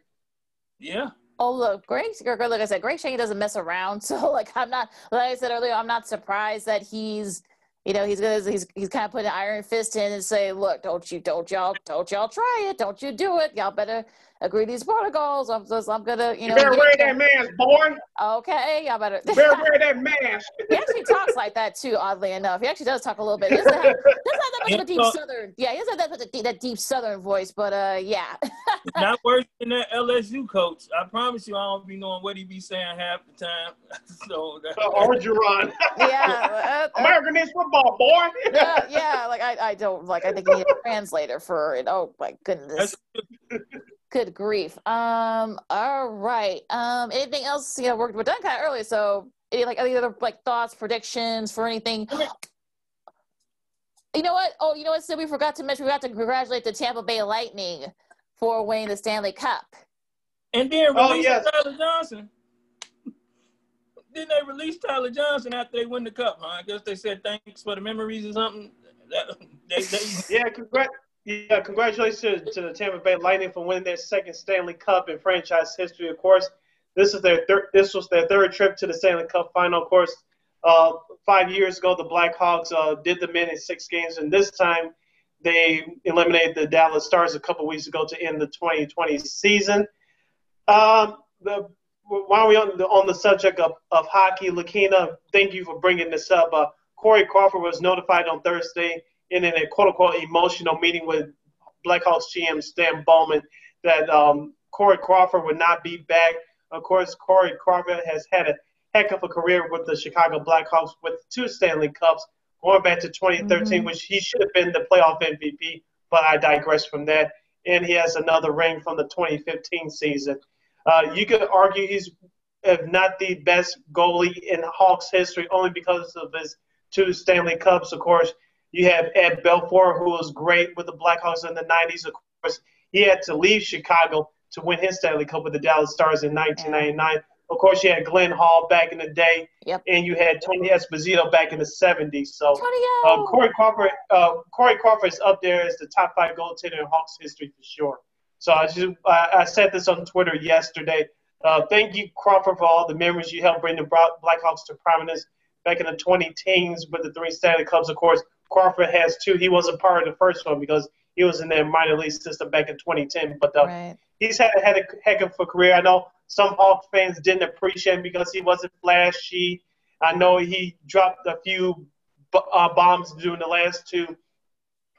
Speaker 2: Yeah.
Speaker 3: Oh look, Greg, like I said, Greg Sankey doesn't mess around. So like I'm not, like I said earlier, I'm not surprised that he's, you know, he's gonna he's he's kind of putting an iron fist in and say, look, don't you, don't y'all, don't y'all try it, don't you do it, y'all better agree these protocols. I'm just, I'm gonna, you know.
Speaker 1: You better wear that mask, boy.
Speaker 3: Okay, y'all better.
Speaker 1: You better wear that mask.
Speaker 3: he actually talks like that too. Oddly enough, he actually does talk a little bit. He doesn't have, doesn't have that much of a deep southern. Yeah, he doesn't have that, that deep southern voice, but uh, yeah.
Speaker 2: Not worse than that LSU coach. I promise you, I don't be knowing what he be saying half the time. so.
Speaker 1: That, uh, Orgeron.
Speaker 3: yeah.
Speaker 1: Uh, American is football, boy.
Speaker 3: yeah, yeah. Like I, I don't like. I think he need a translator for it. Oh my goodness. Good grief. Um. All right. Um. Anything else? You know, we're, we're done kind of early. So, any like any other like thoughts, predictions for anything? You know what? Oh, you know what? So we forgot to mention. We got to congratulate the Tampa Bay Lightning for winning the Stanley Cup.
Speaker 2: And then release oh, yes. Tyler Johnson. Didn't they release Tyler Johnson after they win the cup? Huh? I guess they said thanks for the memories or something.
Speaker 1: They, they... yeah, congrats. Yeah, congratulations to the Tampa Bay Lightning for winning their second Stanley Cup in franchise history. Of course, this is their third. This was their third trip to the Stanley Cup final. Of course, uh, five years ago, the Blackhawks uh, did the men in six games, and this time they eliminated the Dallas Stars a couple weeks ago to end the 2020 season. Um, the, while we're on the, on the subject of, of hockey, Lakina, thank you for bringing this up. Uh, Corey Crawford was notified on Thursday in a quote unquote emotional meeting with Blackhawks GM Stan Bowman that um, Corey Crawford would not be back. Of course, Corey Crawford has had a heck of a career with the Chicago Blackhawks with two Stanley Cups going back to 2013, mm-hmm. which he should have been the playoff MVP, but I digress from that. And he has another ring from the 2015 season. Uh, you could argue he's if not the best goalie in Hawks history, only because of his two Stanley Cups. Of course, you have Ed Belfour, who was great with the Blackhawks in the 90s. Of course, he had to leave Chicago to win his Stanley Cup with the Dallas Stars in 1999. Of course, you had Glenn Hall back in the day,
Speaker 3: yep.
Speaker 1: and you had Tony Esposito back in the 70s. So uh, Corey Crawford, uh, Corey Crawford is up there as the top five goaltender in Hawks history for sure. So I just uh, I said this on Twitter yesterday. Uh, thank you, Crawford, for all the memories you helped bring the Blackhawks to prominence back in the 20 teens with the three Stanley Cups. Of course, Crawford has two. He wasn't part of the first one because he was in their minor league system back in 2010. But uh, right. he's had, had a heck of a career. I know some Hawks fans didn't appreciate him because he wasn't flashy. I know he dropped a few uh, bombs during the last two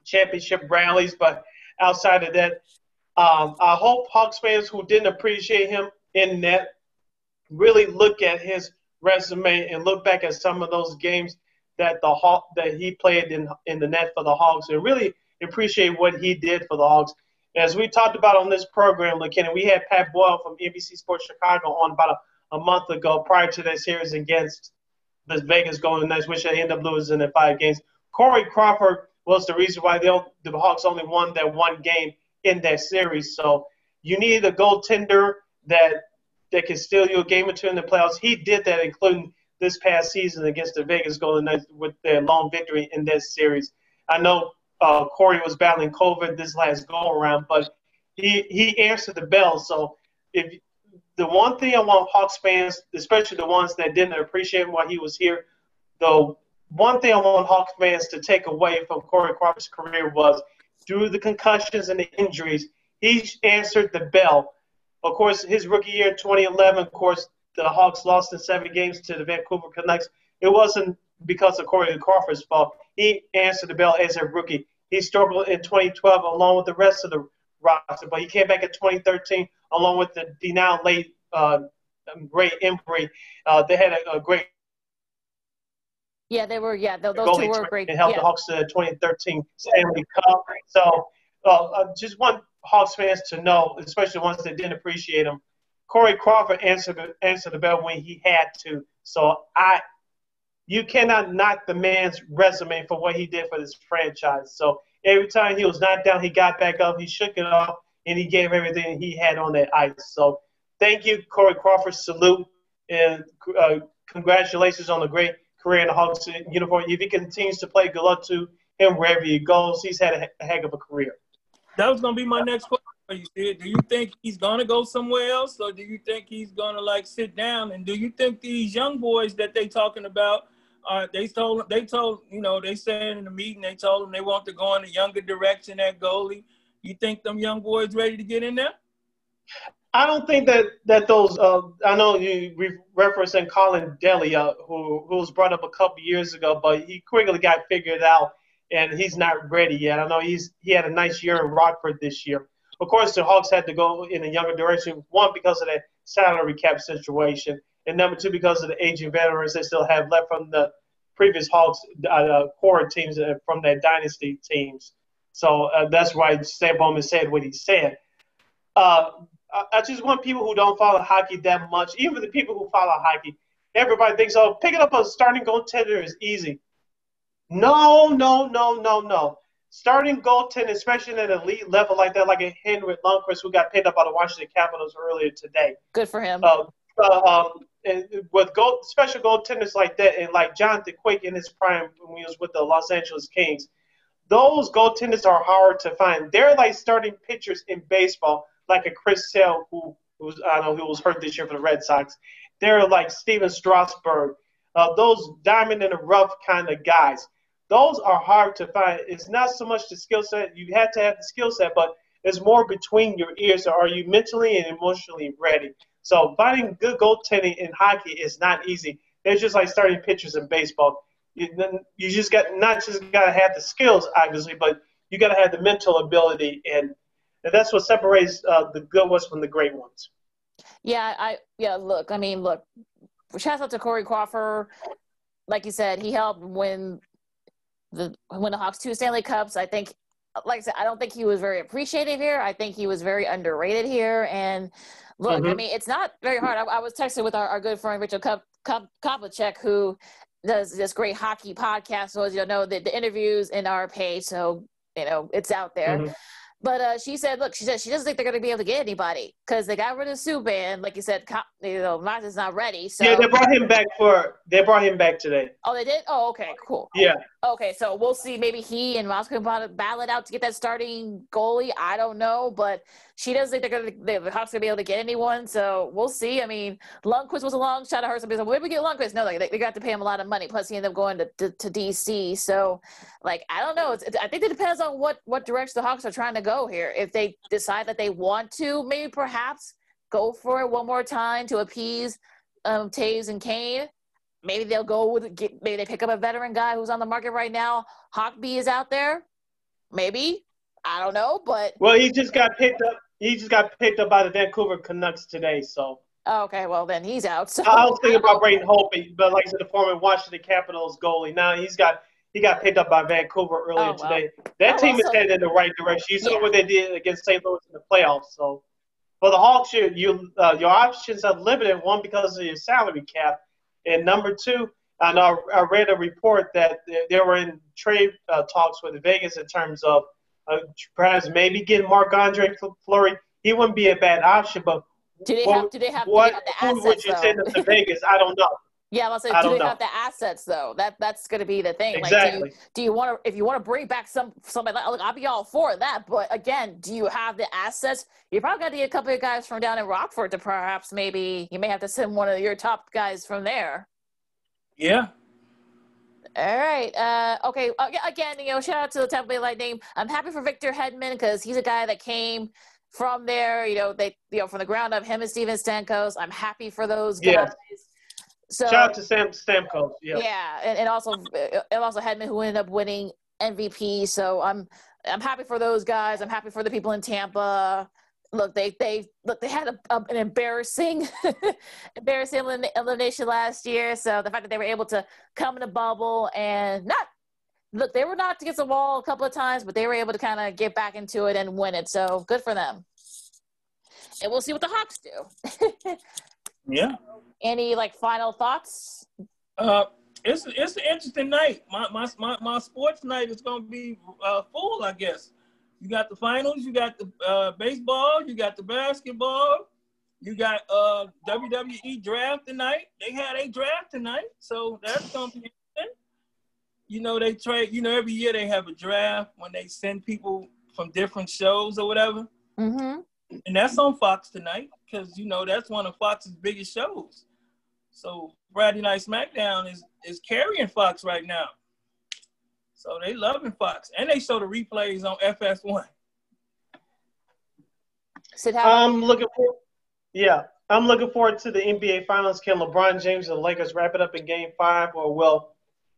Speaker 1: championship rallies, but outside of that, um, I hope Hawks fans who didn't appreciate him in net really look at his resume and look back at some of those games that the Hawk that he played in in the net for the Hawks and really appreciate what he did for the Hawks. As we talked about on this program, McKinnon, we had Pat Boyle from NBC Sports Chicago on about a, a month ago prior to that series against the Vegas Golden Knights, which they ended up losing in five games. Corey Crawford was the reason why they, the Hawks only won that one game in that series. So you need a goaltender that that can steal you a game or two in the playoffs. He did that, including this past season against the Vegas Golden Knights with their long victory in this series. I know uh, Corey was battling COVID this last go around, but he he answered the bell. So if the one thing I want Hawks fans, especially the ones that didn't appreciate while he was here, the one thing I want Hawks fans to take away from Corey Crawford's career was through the concussions and the injuries, he answered the bell. Of course, his rookie year 2011, of course, the Hawks lost in seven games to the Vancouver Canucks, it wasn't because of Corey Crawford's fault. He answered the bell as a rookie. He struggled in 2012 along with the rest of the roster, but he came back in 2013 along with the, the now late uh, great Emery. Uh, they had a, a great
Speaker 3: Yeah, they were. Yeah, those, two were great.
Speaker 1: And helped
Speaker 3: yeah.
Speaker 1: the Hawks to the 2013 Stanley Cup. So, uh, I just want Hawks fans to know, especially ones that didn't appreciate him, Corey Crawford answered the, answered the bell when he had to. So I, you cannot knock the man's resume for what he did for this franchise. So every time he was knocked down, he got back up, he shook it off, and he gave everything he had on that ice. So thank you, Corey Crawford. Salute and uh, congratulations on the great career in the Hawks uniform. If he continues to play, good luck to him wherever he goes. He's had a, heck of a career.
Speaker 2: That was gonna be my next question. You said, do you think he's gonna go somewhere else, or do you think he's gonna like sit down? And do you think these young boys that they talking about, uh, they told they told you know they said in the meeting they told them they want to go in a younger direction at goalie. You think them young boys ready to get in there?
Speaker 1: I don't think that that those. Uh, I know you re- referencing Colin Delia, who who was brought up a couple years ago, but he quickly got figured out, and he's not ready yet. I know he's he had a nice year in Rockford this year. Of course, the Hawks had to go in a younger direction. One because of the salary cap situation, and number two because of the aging veterans they still have left from the previous Hawks uh, core teams uh, from their dynasty teams. So uh, that's why Stan Bowman said what he said. Uh, I just want people who don't follow hockey that much, even the people who follow hockey, everybody thinks, oh, picking up a starting goaltender is easy. No, no, no, no, no. Starting goaltender, especially at an elite level like that, like a Henrik Lundqvist, who got picked up by the Washington Capitals earlier today.
Speaker 3: Good for him.
Speaker 1: Uh, uh, um, with goal, special goaltenders like that, and like Jonathan Quick in his prime when he was with the Los Angeles Kings, those goaltenders are hard to find. They're like starting pitchers in baseball like a Chris Sale, who who's I don't know who was hurt this year for the Red Sox. They're like Stephen Strasburg, uh, those diamond in the rough kind of guys. Those are hard to find. It's not so much the skill set. You have to have the skill set, but it's more between your ears. So are you mentally and emotionally ready? So finding good goaltending in hockey is not easy. It's just like starting pitchers in baseball. You, you just got not just got to have the skills, obviously, but you got to have the mental ability and – and that's what separates uh, the good ones from the great ones.
Speaker 3: Yeah, I yeah. Look, I mean, look. Shout out to Corey Crawford. Like you said, he helped win the win the Hawks two Stanley Cups. I think, like I said, I don't think he was very appreciated here. I think he was very underrated here. And look, mm-hmm. I mean, it's not very hard. I, I was texting with our, our good friend Richard Kop, Kop, who does this great hockey podcast. So as you know, the, the interviews in our page, so you know it's out there. Mm-hmm. But uh, she said, look, she said she doesn't think they're going to be able to get anybody because they got rid of Subban. Like you said, you know, Max is not ready. So
Speaker 1: yeah, they brought him back for they brought him back today.
Speaker 3: Oh, they did. Oh, okay, cool.
Speaker 1: Yeah.
Speaker 3: Okay, so we'll see. Maybe he and Moscow battle it out to get that starting goalie. I don't know, but she doesn't think they're going to the Hawks going to be able to get anyone. So we'll see. I mean, Lundqvist was a long shot. I heard somebody say, "Where we get Lundqvist?" No, they, they got to pay him a lot of money. Plus, he ended up going to, to, to DC. So, like, I don't know. It's, it, I think it depends on what what direction the Hawks are trying to go here. If they decide that they want to, maybe perhaps go for it one more time to appease um, Toews and Kane maybe they'll go with get, maybe they pick up a veteran guy who's on the market right now. Holtby is out there, maybe I don't know, but
Speaker 1: well, he just got picked up. He just got picked up by the Vancouver Canucks today, so.
Speaker 3: Oh, okay, well then he's out. So.
Speaker 1: I was thinking about Braden Holtby, but like I said, the former Washington Capitals goalie. Now he's got he got picked up by Vancouver earlier oh, today. That oh, team well, is headed in the right direction. You saw yeah. what they did against St. Louis in the playoffs. So for the Hawks, you, you uh, your options are limited. One because of your salary cap, and number two, I, I read a report that they were in trade uh, talks with Vegas in terms of uh, perhaps maybe getting Marc Andre Fleury. He wouldn't be a bad option, but
Speaker 3: do they have? Do they have? What they have the assets,
Speaker 1: would you
Speaker 3: though?
Speaker 1: send to Vegas? I don't know.
Speaker 3: Yeah, say, do they know. have the assets though? That that's going to be the thing.
Speaker 1: Exactly.
Speaker 3: Like, do you, you want to if you want to bring back some somebody? Like, look, I'll be all for that. But again, do you have the assets? You probably got to get a couple of guys from down in Rockford to perhaps maybe you may have to send one of your top guys from there.
Speaker 2: Yeah.
Speaker 3: All right. Uh, okay. Again, you know, shout out to the Tampa Bay Lightning. I'm happy for Victor Hedman because he's a guy that came from there. You know, they you know from the ground up. Him and Steven Stamkos. I'm happy for those guys. Yeah.
Speaker 1: So shout out to Sam Stamkos. Yeah.
Speaker 3: Yeah, and, and also uh, and also Hedman who ended up winning MVP. So I'm I'm happy for those guys. I'm happy for the people in Tampa. look, they they look they had a, a, an embarrassing, embarrassing elimination last year. So the fact that they were able to come in a bubble and not look, they were knocked against the wall a couple of times, but they were able to kind of get back into it and win it. So good for them. And we'll see what the Hawks do.
Speaker 2: yeah.
Speaker 3: Any like final thoughts?
Speaker 2: Uh, it's it's an interesting night. My my my, my sports night is going to be uh, full, I guess. You got the finals, you got the uh, baseball, you got the basketball, you got uh, WWE draft tonight. They had a draft tonight, so that's going to be interesting. You know, they trade. You know, every year they have a draft when they send people from different shows or whatever.
Speaker 3: Mm-hmm.
Speaker 2: And that's on Fox tonight because you know that's one of Fox's biggest shows. So Friday Night SmackDown is is carrying Fox right now. So they loving Fox, and they show the replays on FS1.
Speaker 1: I'm looking for, yeah, I'm looking forward to the NBA Finals. Can LeBron James and the Lakers wrap it up in Game Five, or will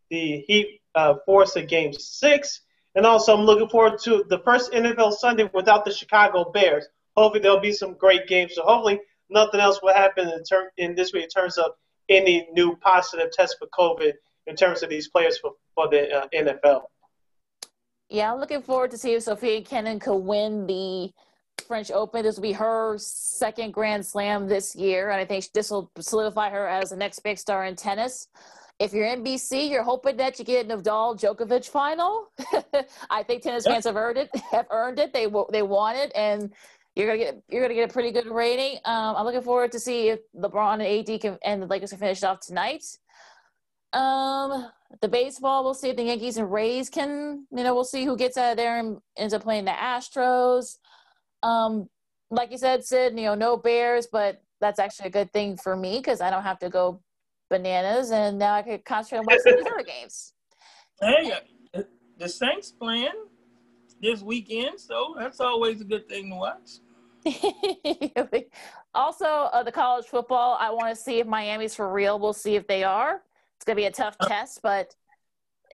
Speaker 1: the Heat uh, force a Game Six? And also, I'm looking forward to the first NFL Sunday without the Chicago Bears. Hopefully, there'll be some great games. So hopefully, nothing else will happen in, ter- in this week in terms of any new positive tests for COVID in terms of these players for, for the uh, NFL.
Speaker 3: Yeah, I'm looking forward to see if Sofia Kenin could win the French Open. This will be her second Grand Slam this year, and I think this will solidify her as the next big star in tennis. If you're NBC, you're hoping that you get Nadal Djokovic final. I think tennis fans have earned it. Have earned it. They they want it, and you're gonna get you're gonna get a pretty good rating. Um, I'm looking forward to see if LeBron and AD can and the Lakers can finish off tonight. Um, the baseball, we'll see if the Yankees and Rays can, you know, we'll see who gets out of there and ends up playing the Astros. Um, like you said, Sid, you know, no Bears, but that's actually a good thing for me because I don't have to go bananas, and now I can concentrate on watching these other games.
Speaker 2: Hey, the Saints playing this weekend, so that's always a good thing to watch.
Speaker 3: also, uh, the college football, I want to see if Miami's for real. We'll see if they are. It's gonna be a tough test, but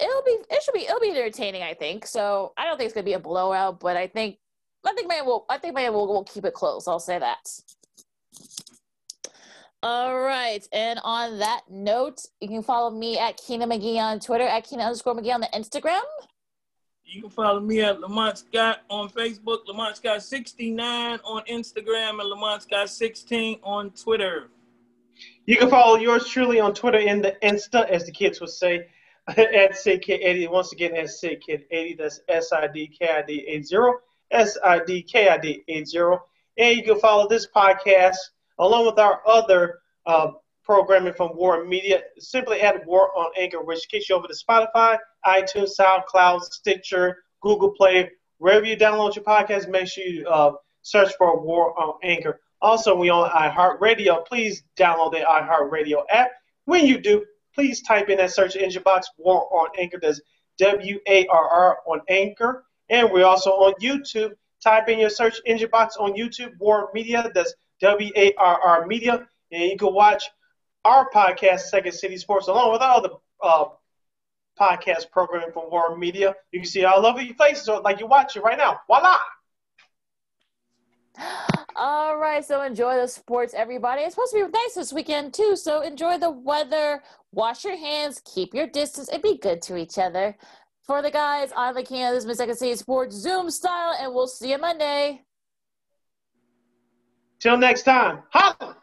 Speaker 3: it'll be it should be it'll be entertaining. I think so. I don't think it's gonna be a blowout, but I think I think Miami will I think Miami will, will keep it close. I'll say that. All right, and on that note, you can follow me at Keena McGee on Twitter, at Keena underscore McGee on the Instagram.
Speaker 2: You can follow me at Lamont Scott on Facebook, Lamont Scott 69 on Instagram, and Lamont Scott 16 on Twitter.
Speaker 1: You can follow yours truly on Twitter and the Insta, as the kids would say, at SidKid80. Once again, at SidKid80. That's S I D K I D 80. S I D K I D 80. And you can follow this podcast along with our other uh, programming from WARR Media. Simply add WARR on Anchor, which kicks you over to Spotify, iTunes, SoundCloud, Stitcher, Google Play. Wherever you download your podcast, make sure you uh, search for WARR on Anchor. Also, we on iHeartRadio. Please download the iHeartRadio app. When you do, please type in that search engine box WARR on Anchor. That's W A R R on Anchor. And we're also on YouTube. Type in your search engine box on YouTube, WARR Media. That's W A R R Media. And you can watch our podcast, Second City Sports, along with all the uh, podcast programming from WARR Media. You can see our lovely faces so like you're watching right now. Voila!
Speaker 3: All right, so enjoy the sports, everybody. It's supposed to be nice this weekend too, so enjoy the weather. Wash your hands, keep your distance, and be good to each other. For the guys, I'm the Kansas Miss Second City Sports Zoom style, and we'll see you Monday.
Speaker 1: Till next time, holla!